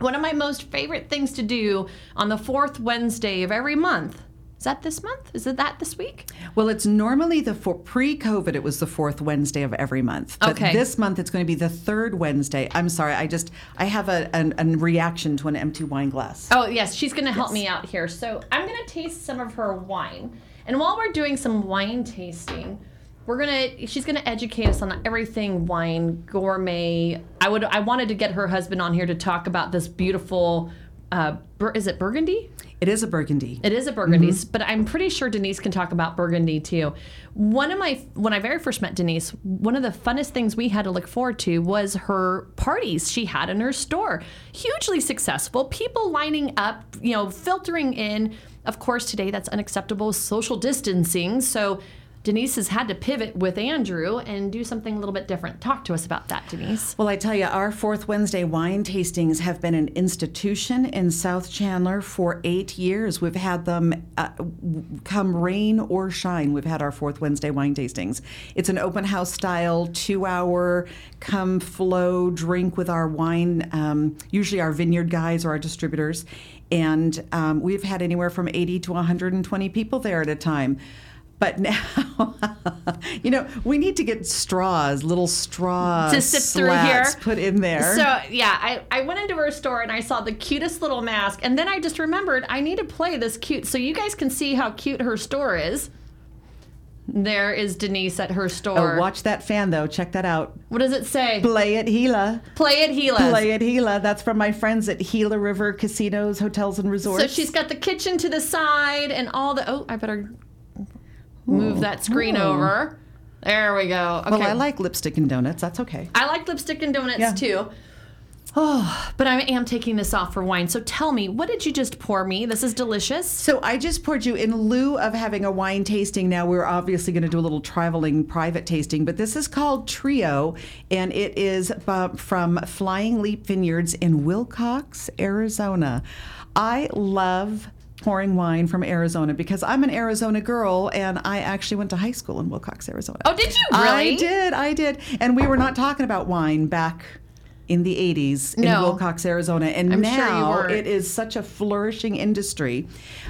One of my most favorite things to do on the fourth Wednesday of every month. Is that this month? Is it that this week? Well, it's normally the for pre-COVID. It was the fourth Wednesday of every month. But Okay. this month it's going to be the third Wednesday. I'm sorry. I just I have a, an, a reaction to an empty wine glass. Oh, yes, she's going to help me out here. So I'm going to taste some of her wine. And while we're doing some wine tasting, we're gonna she's gonna educate us on everything wine gourmet i would i wanted to get her husband on here to talk about this beautiful uh Bur- is it burgundy It is a Burgundy. it is a Burgundy, but I'm pretty sure Denise can talk about Burgundy too. One of my when I very first met Denise, one of the funnest things we had to look forward to was her parties she had in her store. Hugely successful, people lining up, you know, filtering in. Of course, today that's unacceptable social distancing. So Denise has had to pivot with Andrew and do something a little bit different. Talk to us about that, Denise. Well, I tell you, our fourth Wednesday wine tastings have been an institution in South Chandler for eight years. We've had them uh, come rain or shine. We've had our fourth Wednesday wine tastings. It's an open house style, two hour come flow drink with our wine, um, usually our vineyard guys or our distributors. And um, we've had anywhere from 80 to 120 people there at a time. But now, you know, we need to get straws, little straws To sift through here. put in there. So yeah, I, I went into her store and I saw the cutest little mask, and then I just remembered I need to play this cute so you guys can see how cute her store is. There is Denise at her oh, store. oh, watch that fan though. Check that out. What does it say? Play it, Gila. Play it, Gila. Play it, Gila. That's from my friends at Gila River Casinos, Hotels, and Resorts. So she's got the kitchen to the side and all the. Oh, I better move that screen Oh. over. There we go. Okay. Well, I like lipstick and donuts. That's okay. I like lipstick and donuts Yeah. too. Oh, but I am taking this off for wine. So tell me, what did you just pour me? This is delicious. So I just poured you in lieu of having a wine tasting. Now we're obviously going to do a little traveling private tasting, but this is called Trio, and it is from Flying Leap Vineyards in Willcox, Arizona. I love pouring wine from Arizona because I'm an Arizona girl and I actually went to high school in Willcox, Arizona. Oh, did you really? I did, I did. And we were not talking about wine back in the 80s in Willcox, Arizona. And I'm sure now weren't. it is such a flourishing industry.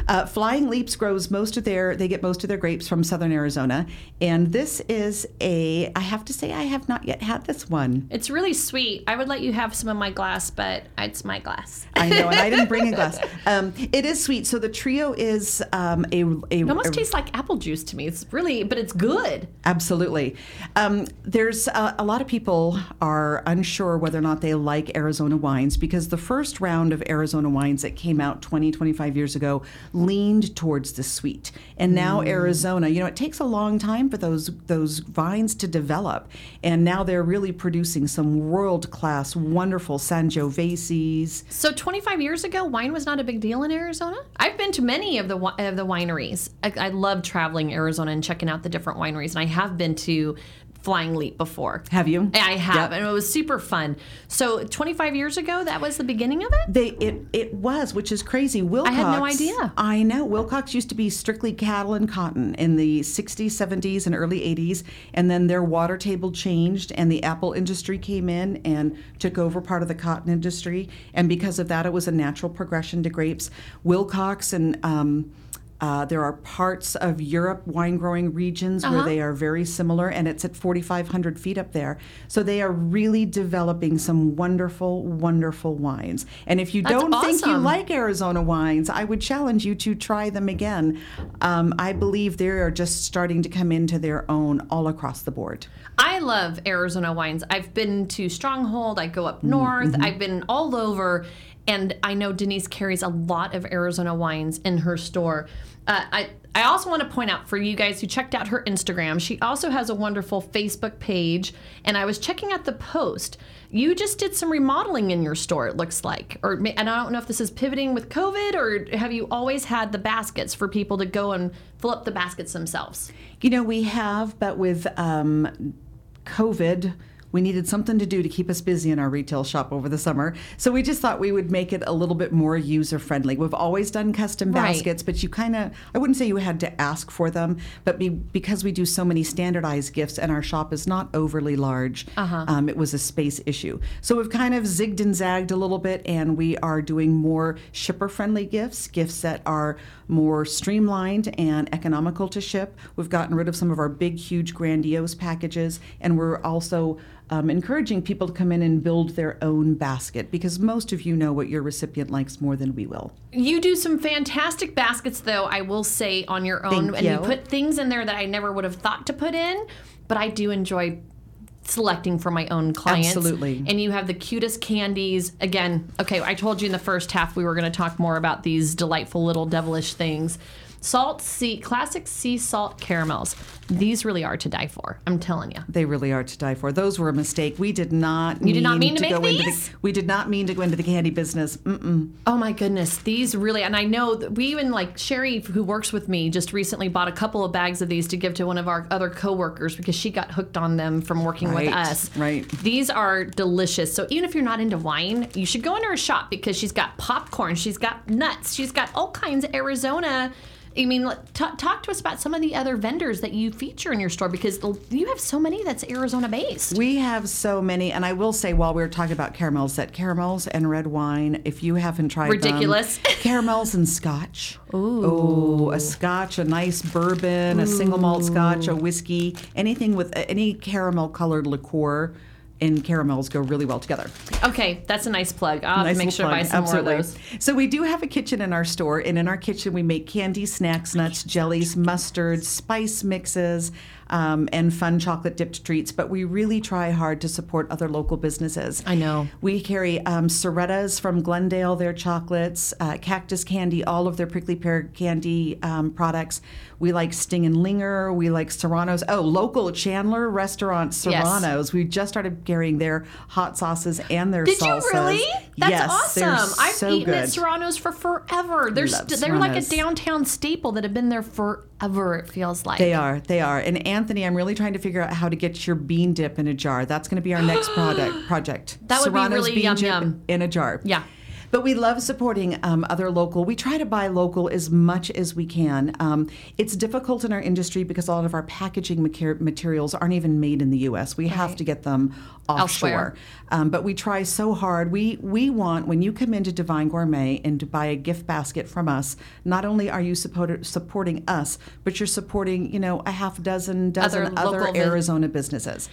Uh, Flying Leaps grows most of their, they get most of their grapes from southern Arizona. And this is a, I have to say, I have not yet had this one. It's really sweet. I would let you have some of my glass, but it's my glass. I know, and I didn't bring a glass. Um, it is sweet. So the trio is um, a, a, It almost a- tastes like apple juice to me. It's really, but it's good. Absolutely. Um, there's a, a lot of people are unsure whether or not not they like Arizona wines because the first round of Arizona wines that came out 20, 25 years ago leaned towards the sweet. And now Mm. Arizona, you know, it takes a long time for those those vines to develop. And now they're really producing some world-class wonderful Sangioveses. So 25 years ago, wine was not a big deal in Arizona. I've been to many of the of the wineries. I, I love traveling Arizona and checking out the different wineries, and I have been to Flying Leap before. Have you? I have, Yep. and it was super fun. So 25 years ago, that was the beginning of it. They it it was, which is crazy. Willcox. had no idea. I know. Willcox used to be strictly cattle and cotton in the 60s, 70s, and early 80s, and then their water table changed, and the apple industry came in and took over part of the cotton industry, and because of that, it was a natural progression to grapes. Willcox and um, uh, there are parts of Europe wine growing regions Uh-huh. where they are very similar, and it's at 4,500 feet up there. So they are really developing some wonderful, wonderful wines. And if you That's don't think you like Arizona wines, I would challenge you to try them again. Um, I believe they are just starting to come into their own all across the board. I love Arizona wines. I've been to Stronghold, I go Mm, up north, mm-hmm. I've been all over, and I know Denise carries a lot of Arizona wines in her store. Uh, I I also want to point out for you guys who checked out her Instagram, she also has a wonderful Facebook page, and I was checking out the post. You just did some remodeling in your store, it looks like, or and I don't know if this is pivoting with COVID, or have you always had the baskets for people to go and fill up the baskets themselves? You know, we have, but with um, COVID, we needed something to do to keep us busy in our retail shop over the summer. So we just thought we would make it a little bit more user friendly. We've always done custom Right. baskets, but you kind of, I wouldn't say you had to ask for them, but be, because we do so many standardized gifts and our shop is not overly large, um, it was a space issue. So we've kind of zigged and zagged a little bit, and we are doing more shipper friendly gifts, gifts that are more streamlined and economical to ship. We've gotten rid of some of our big, huge, grandiose packages, and we're also um, encouraging people to come in and build their own basket because most of you know what your recipient likes more than we will. You do some fantastic baskets, though, I will say, on your own. Thank and you you. put things in there that I never would have thought to put in, but I do enjoy selecting for my own clients. Absolutely. And you have the cutest candies. Again, okay, I told you in the first half we were going to talk more about these delightful little devilish things. Salt sea, classic sea salt caramels. These really are to die for. I'm telling you. They really are to die for. Those were a mistake. We did not. You did not mean to make go into the. We did not mean to go into the candy business. Mm-mm. Oh my goodness, these really, and I know that we even like Sherry, who works with me, just recently bought a couple of bags of these to give to one of our other coworkers because she got hooked on them from working with us. right. These are delicious. So even if you're not into wine, you should go into her shop because she's got popcorn, she's got nuts, she's got all kinds of Arizona. I mean, talk to us about some of the other vendors that you feature in your store because you have so many that's Arizona based. We have so many, and I will say while we were talking about caramels, that caramels and red wine, if you haven't tried them- Ridiculous. caramels and scotch. Ooh. a scotch, a nice bourbon, a single malt scotch, a whiskey, anything with uh, any caramel colored liqueur and caramels go really well together. Okay, that's a nice plug. I'll have Nice to make sure to buy plug. some Absolutely. more of those. So we do have a kitchen in our store, and in our kitchen we make candy, snacks, nuts, jellies, mustard, spice mixes, um, and fun chocolate dipped treats. But we really try hard to support other local businesses. I know. We carry um, Cerreta's from Glendale, their chocolates, uh, Cactus Candy, all of their prickly pear candy um, products. We like Sting and Linger. We like Serrano's. Oh, local Chandler restaurant Yes. Serrano's. We just started carrying their hot sauces and their Did salsas. you really? That's yes, they're awesome. I've so eaten good. at Serrano's for forever. They're st- they're like a downtown staple that have been there forever. It feels like They are, they are. And Anthony, I'm really trying to figure out how to get your bean dip in a jar. That's going to be our next product project. That would be really bean yum, dip yum. in a jar. Yeah. But we love supporting um, other local. We try to buy local as much as we can. Um, it's difficult in our industry because a lot of our packaging materials aren't even made in the U.S. We have to get them offshore. Um, but we try so hard. We we want when you come into Divine Gourmet and to buy a gift basket from us, not only are you support, supporting us, but you're supporting you know a half dozen dozen Other other, vi- Arizona businesses.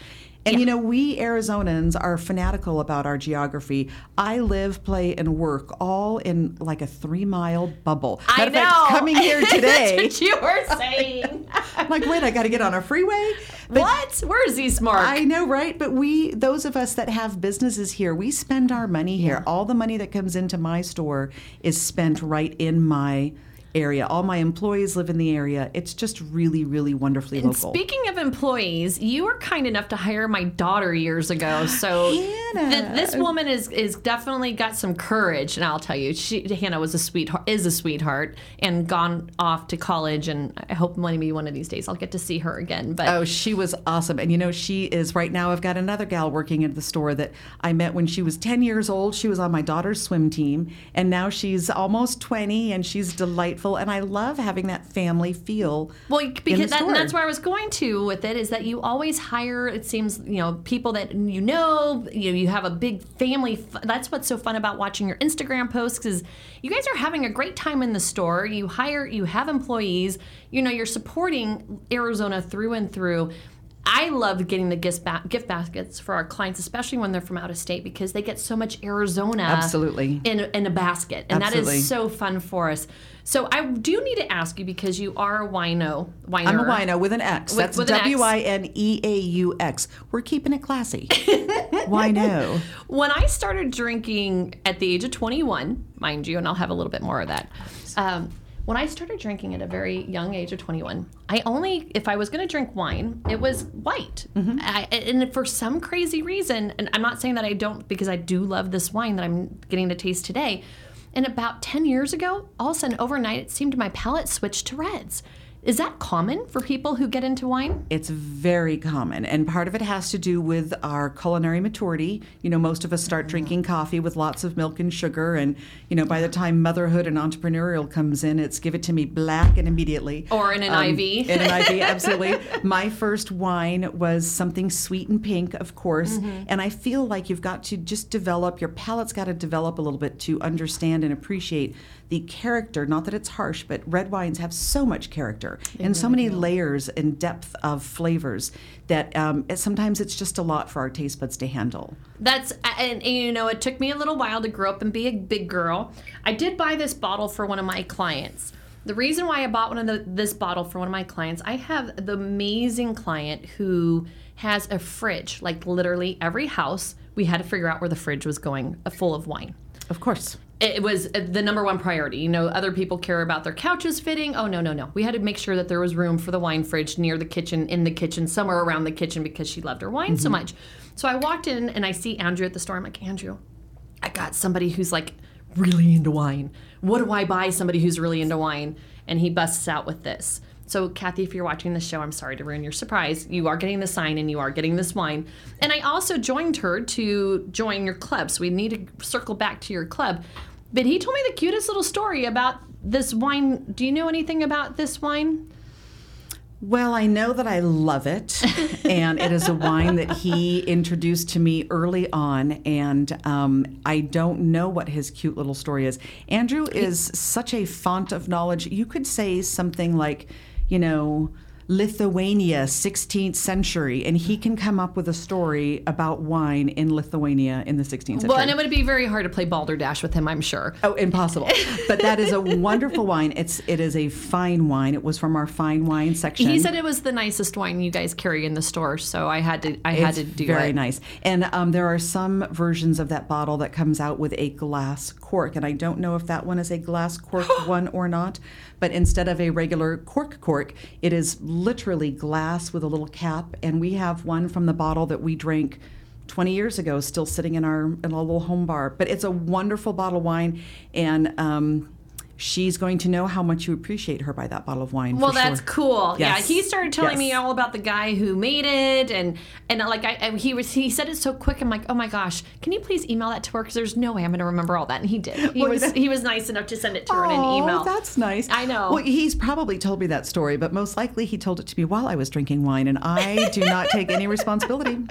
And you know, we Arizonans are fanatical about our geography. I live, play, and work all in like a three mile bubble. I Matter fact, know. coming here today, That's what you were saying. I'm like, wait, I got to get on a freeway. But what? Where's these Mark? I know, right? But we, those of us that have businesses here, we spend our money here. All the money that comes into my store is spent right in my area. All my employees live in the area. It's just really, really wonderfully And local. speaking of employees, you were kind enough to hire my daughter years ago. So Hannah. th- this woman is is definitely got some courage, and I'll tell you, she Hannah was a sweetheart, is a sweetheart, and gone off to college. And I hope maybe one of these days I'll get to see her again. But Oh, she was awesome. And you know, she is right now. I've got another gal working at the store that I met when she was 10 years old. She was on my daughter's swim team. And now she's almost 20 and she's delightful. And I love having that family feel. Well, because that, that's where I was going to with it is that you always hire. It seems you know people that you know. You know, you have a big family. That's what's so fun about watching your Instagram posts is you guys are having a great time in the store. You hire, you have employees. You know, you're supporting Arizona through and through. I love getting the gift, ba- gift baskets for our clients, especially when they're from out of state, because they get so much Arizona Absolutely. in, in a basket. And Absolutely. that is so fun for us. So I do need to ask you because you are a wino. Winer. I'm a wino with an X. With- That's with an X. W I N E A U X. We're keeping it classy. wino. When I started drinking at the age of 21, mind you, and I'll have a little bit more of that. Um, when I started drinking at a very young age of 21, I only, if I was going to drink wine, it was white. Mm-hmm. I, and for some crazy reason, and I'm not saying that I don't, because I do love this wine that I'm getting to taste today. And about 10 years ago, all of a sudden overnight, it seemed my palate switched to reds. Is that common for people who get into wine? It's very common, and part of it has to do with our culinary maturity. You know, most of us start oh. drinking coffee with lots of milk and sugar, and you know, by the time motherhood and entrepreneurial comes in, it's give it to me black and immediately. Or in an um, IV. In an IV, absolutely. My first wine was something sweet and pink, of course, mm-hmm. and I feel like you've got to just develop your palate's got to develop a little bit to understand and appreciate the character. Not that it's harsh, but red wines have so much character and so many layers and depth of flavors that um, it- sometimes it's just a lot for our taste buds to handle. That's and, and, you know it took me a little while to grow up and be a big girl. I did buy this bottle for one of my clients. The reason why I bought one of the, this bottle for one of my clients, I have the amazing client who has a fridge, like literally every house. We had to figure out where the fridge was going, uh, full of wine. Of course. It was uh, the number one priority. You know, other people care about their couches fitting. Oh no, no, no. We had to make sure that there was room for the wine fridge near the kitchen, in the kitchen, somewhere around the kitchen because she loved her wine so much. So I walked in and I see Andrew at the store. I'm like, Andrew, I got somebody who's like really into wine. What do I buy somebody who's really into wine? And he busts out with this. So, Kathy, if you're watching the show, I'm sorry to ruin your surprise. You are getting the sign and you are getting this wine. And I also joined her to join your club. So, we need to circle back to your club. But he told me the cutest little story about this wine. Do you know anything about this wine? Well, I know that I love it, and it is a wine that he introduced to me early on, and um, I don't know what his cute little story is. Andrew is such a font of knowledge. You could say something like, you know, Lithuania, 16th century, and he can come up with a story about wine in Lithuania in the 16th century. Well, and it would be very hard to play balderdash with him, I'm sure. Oh, impossible! but that is a wonderful wine. It's it is a fine wine. It was from our fine wine section. He said it was the nicest wine you guys carry in the store, so I had to I had to do that. very it. nice. And um, there are some versions of that bottle that comes out with a glass cork, and I don't know if that one is a glass cork one or not. But instead of a regular cork cork, it is literally glass with a little cap. And we have one from the bottle that we drank 20 years ago, still sitting in our in a little home bar. But it's a wonderful bottle of wine, and um, she's going to know how much you appreciate her by that bottle of wine. Well, that's sure. cool. Yes. Yeah, he started telling me all about the guy who made it, and and like I, I- he was he said it so quick. I'm like, oh my gosh, can you please email that to her? Because there's no way I'm going to remember all that. And he did. He Well, was know- he was nice enough to send it to her in an Oh, email. that's nice. I know. Well, he's probably told me that story, but most likely he told it to me while I was drinking wine, and I do not take any responsibility.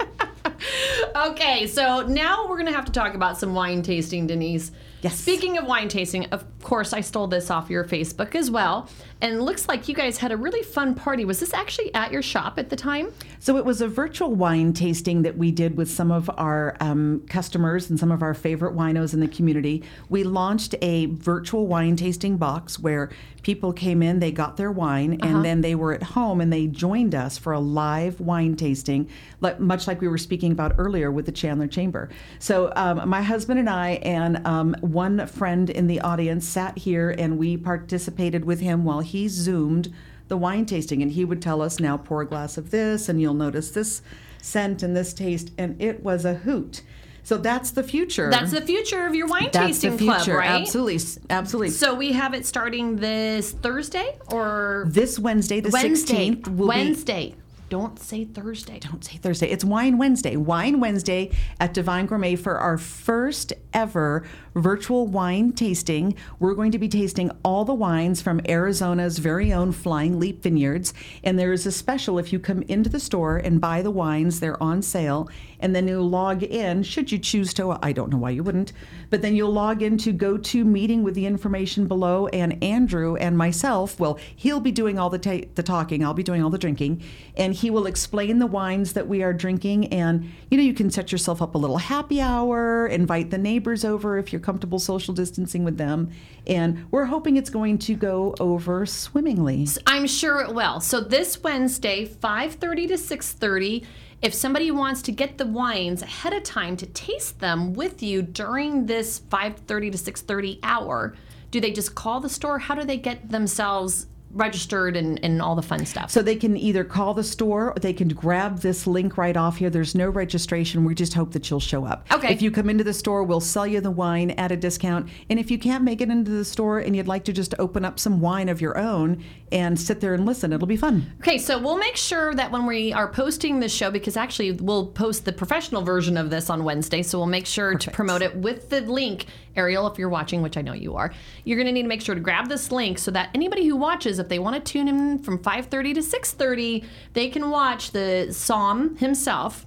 Okay, so now we're gonna have to talk about some wine tasting, Denise. Yes. Speaking of wine tasting, of course, I stole this off your Facebook as well. And it looks like you guys had a really fun party. Was this actually at your shop at the time? So it was a virtual wine tasting that we did with some of our um, customers and some of our favorite winos in the community. We launched a virtual wine tasting box where people came in, they got their wine, and then they were at home and they joined us for a live wine tasting, much like we were speaking about earlier with the Chandler Chamber. So um, my husband and I and um, one friend in the audience sat here and we participated with him while he zoomed the wine tasting and he would tell us now pour a glass of this and you'll notice this scent and this taste and it was a hoot so that's the future That's the future of your wine That's tasting club, right? absolutely absolutely So we have it starting this Thursday or this wednesday the Wednesday. 16th will be Wednesday. Don't say Thursday. don't say Thursday. It's Wine Wednesday. Wine Wednesday at Divine Gourmet for our first ever virtual wine tasting. We're going to be tasting all the wines from Arizona's very own Flying Leap Vineyards. And there is a special if you come into the store and buy the wines, they're on sale. And then you log in, should you choose to, I don't know why you wouldn't, but then you'll log in to go to meeting with the information below. And Andrew and myself, well, he'll be doing all the, ta- the talking, I'll be doing all the drinking. And he will explain the wines that we are drinking. And, you know, you can set yourself up a little happy hour, invite the neighbors over if you're comfortable social distancing with them. And we're hoping it's going to go over swimmingly. I'm sure it will. So this Wednesday, 5:30 to 6:30, if somebody wants to get the wines ahead of time to taste them with you during this 5:30 to 6:30 hour, do they just call the store? How do they get themselves registered and, and all the fun stuff? So they can either call the store or they can grab this link right off here. There's no registration. We just hope that you'll show up. Okay. If you come into the store, we'll sell you the wine at a discount. And if you can't make it into the store and you'd like to just open up some wine of your own and sit there and listen, it'll be fun. Okay, so we'll make sure that when we are posting this show, because actually we'll post the professional version of this on Wednesday, so we'll make sure to promote it with the link. Ariel, if you're watching, which I know you are, you're going to need to make sure to grab this link so that anybody who watches, if they want to tune in from 5:30 to 6:30, they can watch the Somm himself.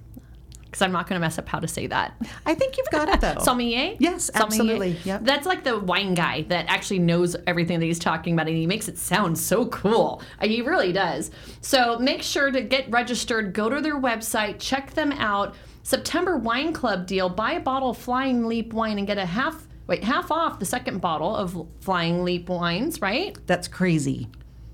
Because I'm not going to mess up how to say that. I think you've got it though. Sommelier? Yes, Sommelier. absolutely. Yep. That's like the wine guy that actually knows everything that he's talking about and he makes it sound so cool. Uh, He really does. So make sure to get registered, go to their website, check them out. September Wine Club deal buy a bottle of Flying Leap wine and get a half. Wait, half off the second bottle of Flying Leap wines, right? That's crazy.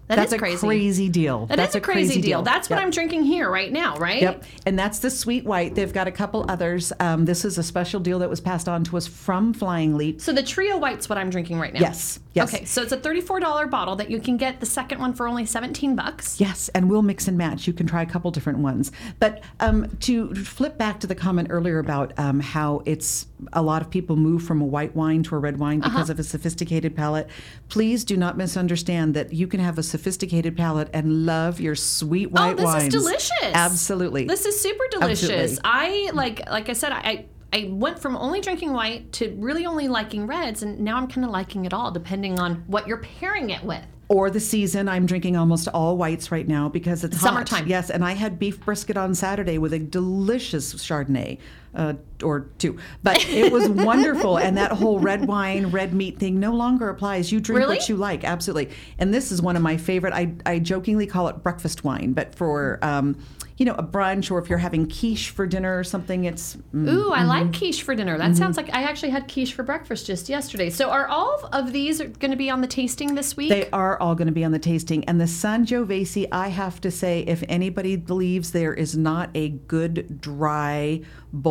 That That's is a crazy. crazy deal. That That's is a crazy, deal. That's what I'm drinking here right now, right? Yep, and that's the sweet white. They've got a couple others. Um, this is a special deal that was passed on to us from Flying Leap. So the trio white's what I'm drinking right now. Yes, yes. Okay, so it's a $34 bottle that you can get the second one for only 17 bucks. Yes, and we'll mix and match. You can try a couple different ones. But um, to flip back to the comment earlier about um, how it's a lot of people move from a white wine to a red wine Uh-huh. because of a sophisticated palate, please do not misunderstand that you can have a sophisticated palate and love your sweet white wine. Oh, this wines. is delicious. Absolutely. This is super delicious. Absolutely. I like like I said I I went from only drinking white to really only liking reds and now I'm kind of liking it all depending on what you're pairing it with. or the season. I'm drinking almost all whites right now because it's. Summertime. Yes, and I had beef brisket on Saturday with a delicious Chardonnay, uh, or two. But it was wonderful, and that whole red wine, red meat thing no longer applies. You drink Really? what you like, absolutely. And this is one of my favorite. I, I jokingly call it breakfast wine, but for um, you know a brunch or if you're having quiche for dinner or something, it's mm, Ooh, I like quiche for dinner. That sounds like I actually had quiche for breakfast just yesterday. So are all of these going to be on the tasting this week? They are all going to be on the tasting. And the Sangiovese, I have to say, if anybody believes there is not a good, dry,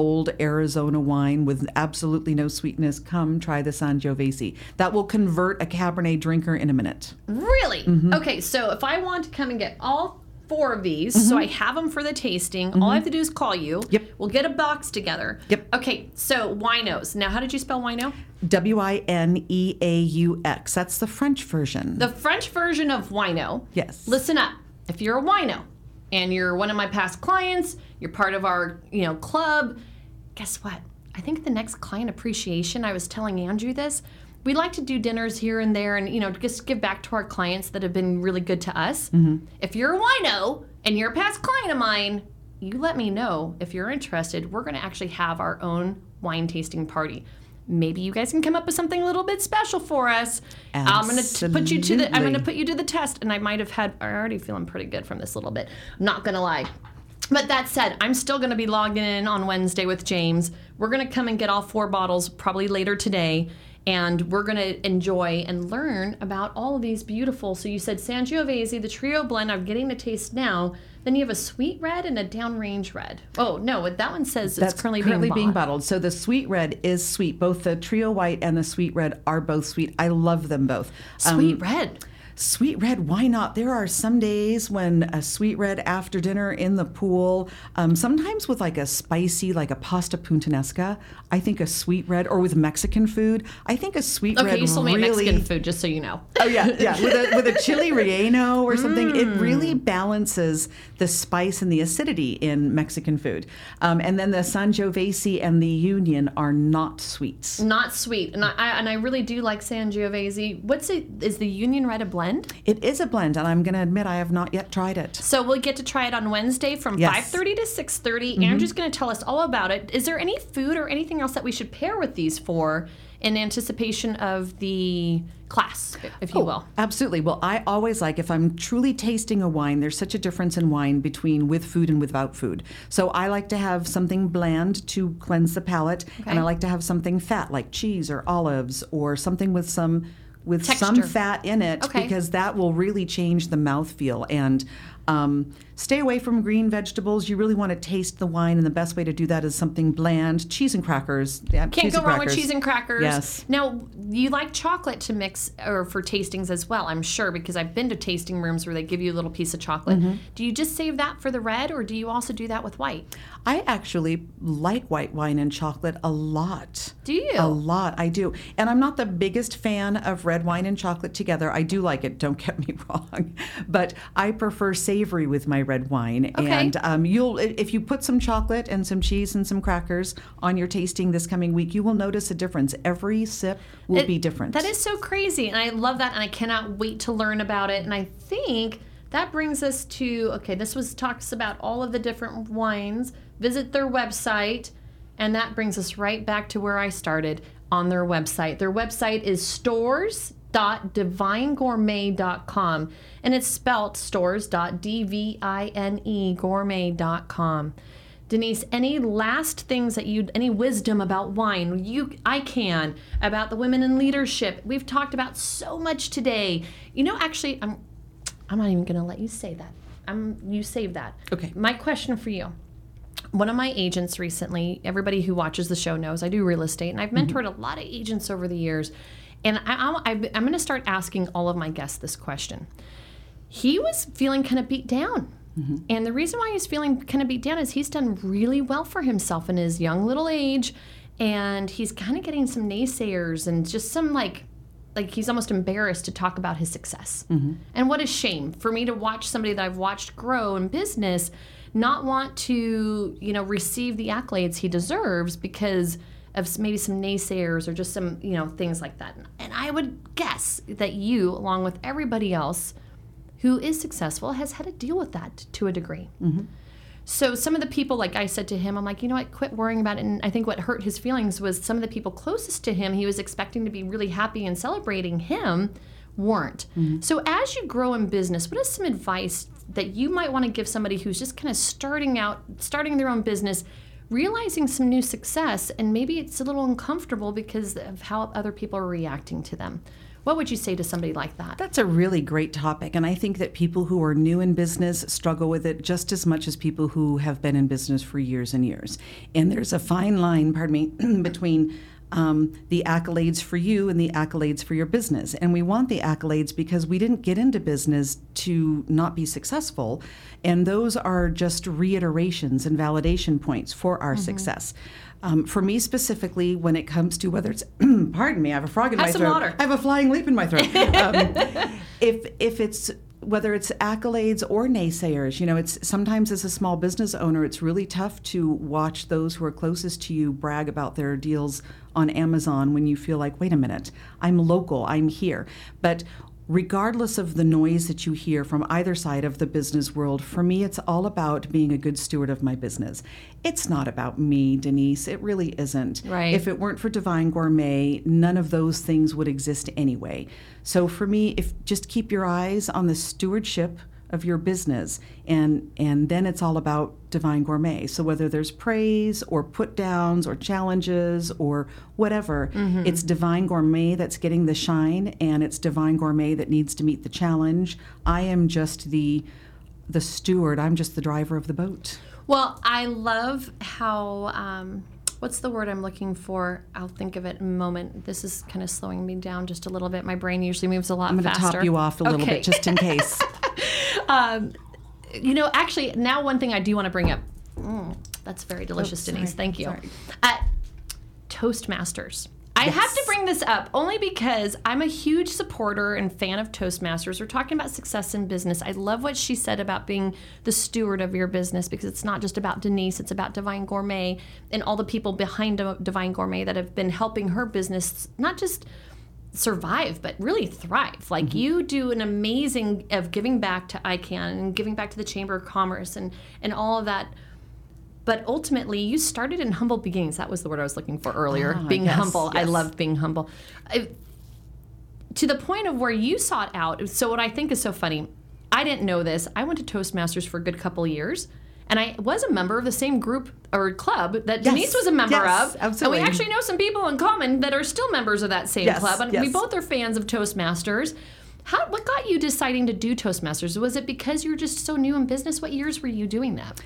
bold Arizona wine with absolutely no sweetness, come try the Sangiovese. That will convert a Cabernet drinker in a minute. Really? Mm-hmm. Okay, so if I want to come and get all four of these, so I have them for the tasting, all I have to do is call you. Mm-hmm. Yep. We'll get a box together. Yep. Okay, so winos. Now, how did you spell wino? W I N E A U X. That's the French version. The French version of wino. Yes. Listen up. If you're a wino and you're one of my past clients, you're part of our, you know, club, guess what? I think the next client appreciation, I was telling Andrew this, we like to do dinners here and there and, you know, just give back to our clients that have been really good to us. Mm-hmm. If you're a wino and you're a past client of mine, you let me know if you're interested. We're going to actually have our own wine tasting party. maybe you guys can come up with something a little bit special for us. I'm going to put you to the I'm going to put you to the test and I might have had I'm already feeling pretty good from this little bit. I'm not going to lie. But that said, I'm still going to be logging in on Wednesday with James. We're going to come and get all four bottles probably later today. And we're going to enjoy and learn about all of these beautiful. So you said Sangiovese, the trio blend. I'm getting to taste now. Then you have a sweet red and a downrange red. Oh no, that one says That's it's currently, currently being, bought. bottled. So the sweet red is sweet. Both the trio white and the sweet red are both sweet. I love them both. Um, Sweet red. Sweet red, why not? There are some days when a sweet red after dinner in the pool, um, sometimes with like a spicy, like a pasta puntanesca. I think a sweet red, or with Mexican food, I think a sweet Okay, red you sold me really. Mexican food, just so you know. Oh yeah, yeah, with a with a chili relleno or something, it Mm. really balances the spice and the acidity in Mexican food. Um, and then the Sangiovese and the Union are not sweets. Not sweet, and I, I and I really do like Sangiovese. What's it? Is the Union Red a blend? It is a blend, and I'm going to admit I have not yet tried it. So we'll get to try it on Wednesday from Yes. 5:30 to 6:30. Mm-hmm. Andrew's going to tell us all about it. Is there any food or anything else that we should pair with these for in anticipation of the class, if you oh, will? Absolutely. Well, I always like if I'm truly tasting a wine, there's such a difference in wine between with food and without food. So I like to have something bland to cleanse the palate, and I like to have something fat like cheese or olives or something with some with some fat in it Okay. because that will really change the mouthfeel and um, stay away from green vegetables. You really want to taste the wine, and the best way to do that is something bland. Cheese and crackers. Yeah, Can't go wrong with cheese and crackers. Yes. Now, you like chocolate to mix or for tastings as well, I'm sure, because I've been to tasting rooms where they give you a little piece of chocolate. Mm-hmm. Do you just save that for the red, or do you also do that with white? I actually like white wine and chocolate a lot. Do you? A lot, I do. And I'm not the biggest fan of red wine and chocolate together. I do like it, don't get me wrong. But I prefer savory with my red wine. Okay. And um, you'll, if you put some chocolate and some cheese and some crackers on your tasting this coming week, you will notice a difference. Every sip will It- be different. That is so crazy, and I love that, and I cannot wait to learn about it. And I think that brings us to okay. This was talks about all of the different wines. Visit their website, and that brings us right back to where I started on their website. Their website is stores.divinegourmet.com, and it's spelled stores.d-v-i-n-e E gourmet.com. Denise, any last things that you, any wisdom about wine? You, I can about the women in leadership. We've talked about so much today. You know, actually, I'm, I'm not even going to let you say that. I'm, you save that. Okay. My question for you. One of my agents recently, everybody who watches the show knows I do real estate, and I've mm-hmm. mentored a lot of agents over the years. And I, I'm going to start asking all of my guests this question he was feeling kind of beat down. Mm-hmm. And the reason why he's feeling kind of beat down is he's done really well for himself in his young little age. And he's kind of getting some naysayers and just some like, like he's almost embarrassed to talk about his success. Mm-hmm. And what a shame for me to watch somebody that I've watched grow in business not want to, you know, receive the accolades he deserves because of maybe some naysayers or just some, you know, things like that. And I would guess that you, along with everybody else, who is successful has had to deal with that to a degree. Mm-hmm. So some of the people, like I said to him, I'm like, you know what, quit worrying about it. And I think what hurt his feelings was some of the people closest to him, he was expecting to be really happy and celebrating him, weren't. Mm-hmm. So as you grow in business, what is some advice that you might want to give somebody who's just kind of starting out, starting their own business, realizing some new success, and maybe it's a little uncomfortable because of how other people are reacting to them? What would you say to somebody like that? That's a really great topic. And I think that people who are new in business struggle with it just as much as people who have been in business for years and years. And there's a fine line, pardon me, between um, the accolades for you and the accolades for your business. And we want the accolades because we didn't get into business to not be successful. And those are just reiterations and validation points for our success. Um, for me specifically, when it comes to whether it's, pardon me, I have a frog in Have my some throat. water. I have a flying leap in my throat. Um, if if it's whether it's accolades or naysayers, you know, it's sometimes as a small business owner, it's really tough to watch those who are closest to you brag about their deals on Amazon when you feel like, wait a minute, I'm local, I'm here. But regardless of the noise that you hear from either side of the business world, for me, it's all about being a good steward of my business. It's not about me, Denise. It really isn't. Right. If it weren't for Divine Gourmet, none of those things would exist anyway. So for me, if just keep your eyes on the stewardship of your business and and then it's all about divine gourmet so whether there's praise or put downs or challenges or whatever it's divine gourmet that's getting the shine and it's divine gourmet that needs to meet the challenge i am just the the steward i'm just the driver of the boat Well, I love how. Um, what's the word I'm looking for? I'll think of it in a moment. This is kind of slowing me down just a little bit. My brain usually moves a lot i'm going to top you off a little Okay. bit just in case You know, actually, now one thing I do want to bring up. Mm, that's very delicious, Denise. Thank you. Uh, Toastmasters. I have to bring this up only because I'm a huge supporter and fan of Toastmasters. We're talking about success in business. I love what she said about being the steward of your business because it's not just about Denise, it's about Divine Gourmet and all the people behind Divine Gourmet that have been helping her business not just survive but really thrive. Like you do an amazing of giving back to ICAN and giving back to the Chamber of Commerce and and all of that. But ultimately you started in humble beginnings. That was the word I was looking for earlier. Ah, being yes, humble. I love being humble. I, to the point of where you sought out so what I think is so funny I didn't know this. I went to Toastmasters for a good couple of years and I was a member of the same group or club that Denise was a member yes, of. absolutely. And we actually know some people in common that are still members of that same Yes, club. And we both are fans of Toastmasters. How, what got you deciding to do Toastmasters? Was it because you were just so new in business? What years were you doing that?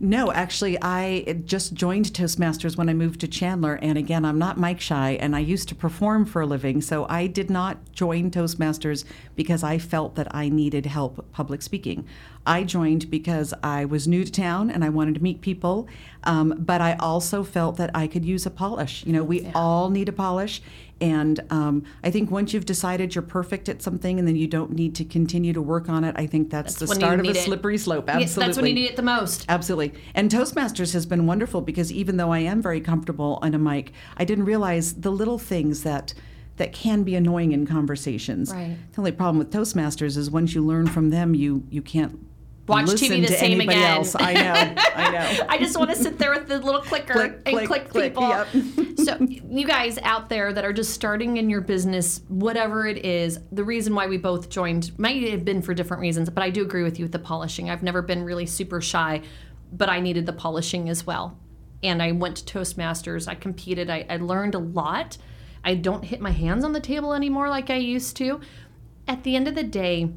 No, actually, I just joined Toastmasters when I moved to Chandler. And again, I'm not mic shy, and I used to perform for a living. So I did not join Toastmasters because I felt that I needed help public speaking. I joined because I was new to town and I wanted to meet people. Um, but I also felt that I could use a polish. You know, we all need a polish. And um, I think once you've decided you're perfect at something and then you don't need to continue to work on it, I think that's, the start of a it. slippery slope. Yeah, Absolutely. That's when you need it the most. Absolutely. And Toastmasters has been wonderful because even though I am very comfortable on a mic, I didn't realize the little things that that can be annoying in conversations. Right. The only problem with Toastmasters is once you learn from them, you you can't Watch TV the same again. else. I know. I know. I just want to sit there with the little clicker Click, and click, click, click, people. yep. so, you guys out there that are just starting in your business, whatever it is, the reason why we both joined might have been for different reasons, but I do agree with you with the polishing. I've never been really super shy, but I needed the polishing as well. And I went to Toastmasters. I competed. I, I learned a lot. I don't hit my hands on the table anymore like I used to. At the end of the day,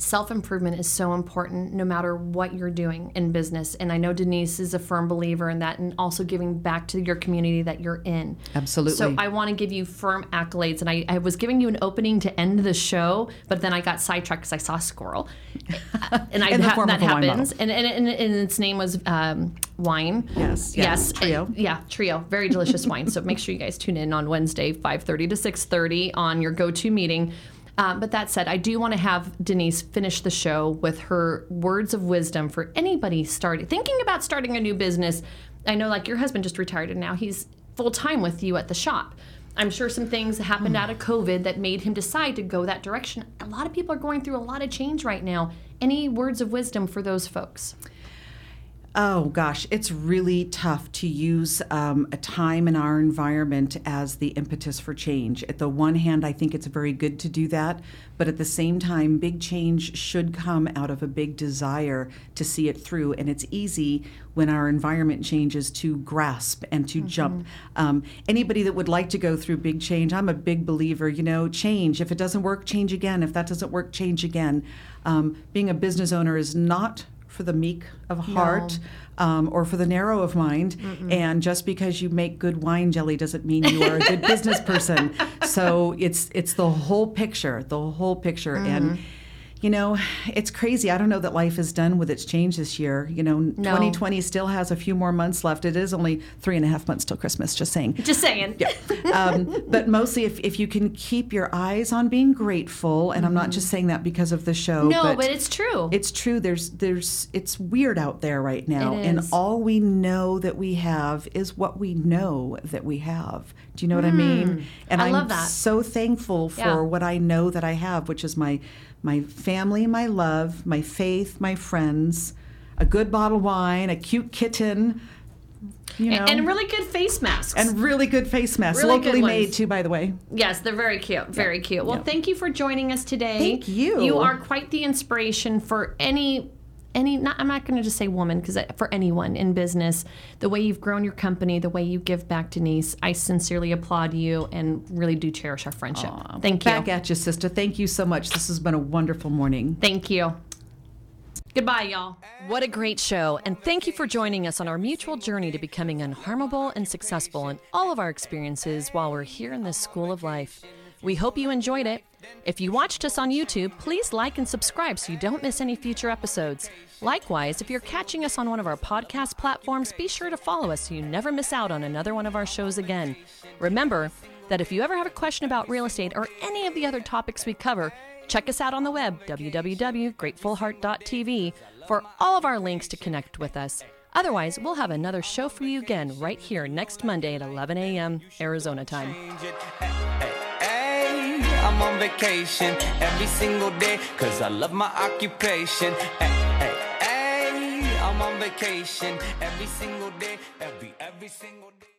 self improvement is so important no matter what you're doing in business. And I know Denise is a firm believer in that and also giving back to your community that you're in. Absolutely. So I want to give you firm accolades. And I, I was giving you an opening to end the show, but then I got sidetracked because I saw a squirrel. and I ha- that of happens. And, and, and, and its name was um, Wine. Yes, yeah, Yes. Trio. Uh, yeah, Trio. Very delicious wine. So make sure you guys tune in on Wednesday, 5.30 to 6.30 on your go-to meeting. Um, but that said, I do want to have Denise finish the show with her words of wisdom for anybody starting, thinking about starting a new business. I know, like your husband just retired, and now he's full time with you at the shop. I'm sure some things happened out of COVID that made him decide to go that direction. A lot of people are going through a lot of change right now. Any words of wisdom for those folks? Oh gosh, it's really tough to use um, a time in our environment as the impetus for change. At the one hand, I think it's very good to do that, but at the same time, big change should come out of a big desire to see it through. And it's easy when our environment changes to grasp and to jump. Um, anybody that would like to go through big change, I'm a big believer, you know, change. If it doesn't work, change again. If that doesn't work, change again. Um, being a business owner is not for the meek of heart um, or for the narrow of mind. And just because you make good wine jelly doesn't mean you are a good business person. So it's it's the whole picture, the whole picture. And You know, it's crazy. I don't know that life is done with its change this year. You know, 2020 still has a few more months left. It is only three and a half months till Christmas, just saying. Just saying. Yeah. Um, but mostly, if, if you can keep your eyes on being grateful, and I'm not just saying that because of the show. Mm-hmm. No, but it's true. It's true. There's there's it's weird out there right now, and all we know that we have is what we know that we have. Do you know what I mean? And Mm. I am love that. so thankful for Yeah. what I know that I have, which is my my family, my love, my faith, my friends, a good bottle of wine, a cute kitten, you know, and, and really good face masks. and really good face masks, Really locally made too, by the way. Yes, they're very cute. Very cute. Well, thank you for joining us today. Thank you. You are quite the inspiration for any any not I'm not going to just say woman because for anyone in business, the way you've grown your company, the way you give back Denise, I sincerely applaud you and really do cherish our friendship. Thank you. Back at you, sister. Thank you so much. This has been a wonderful morning. Thank you. Goodbye, y'all. What a great show, and thank you for joining us on our mutual journey to becoming unharmable and successful in all of our experiences while we're here in this school of life. We hope you enjoyed it. If you watched us on YouTube, please like and subscribe so you don't miss any future episodes. Likewise, if you're catching us on one of our podcast platforms, be sure to follow us so you never miss out on another one of our shows again. Remember that if you ever have a question about real estate or any of the other topics we cover, check us out on the web, www.gratefulheart.tv, for all of our links to connect with us. Otherwise, we'll have another show for you again right here next Monday at 11 a.m. Arizona time. I'm on vacation every single day cause I love my occupation. Hey, hey, hey, I'm on vacation every single day, every every single day.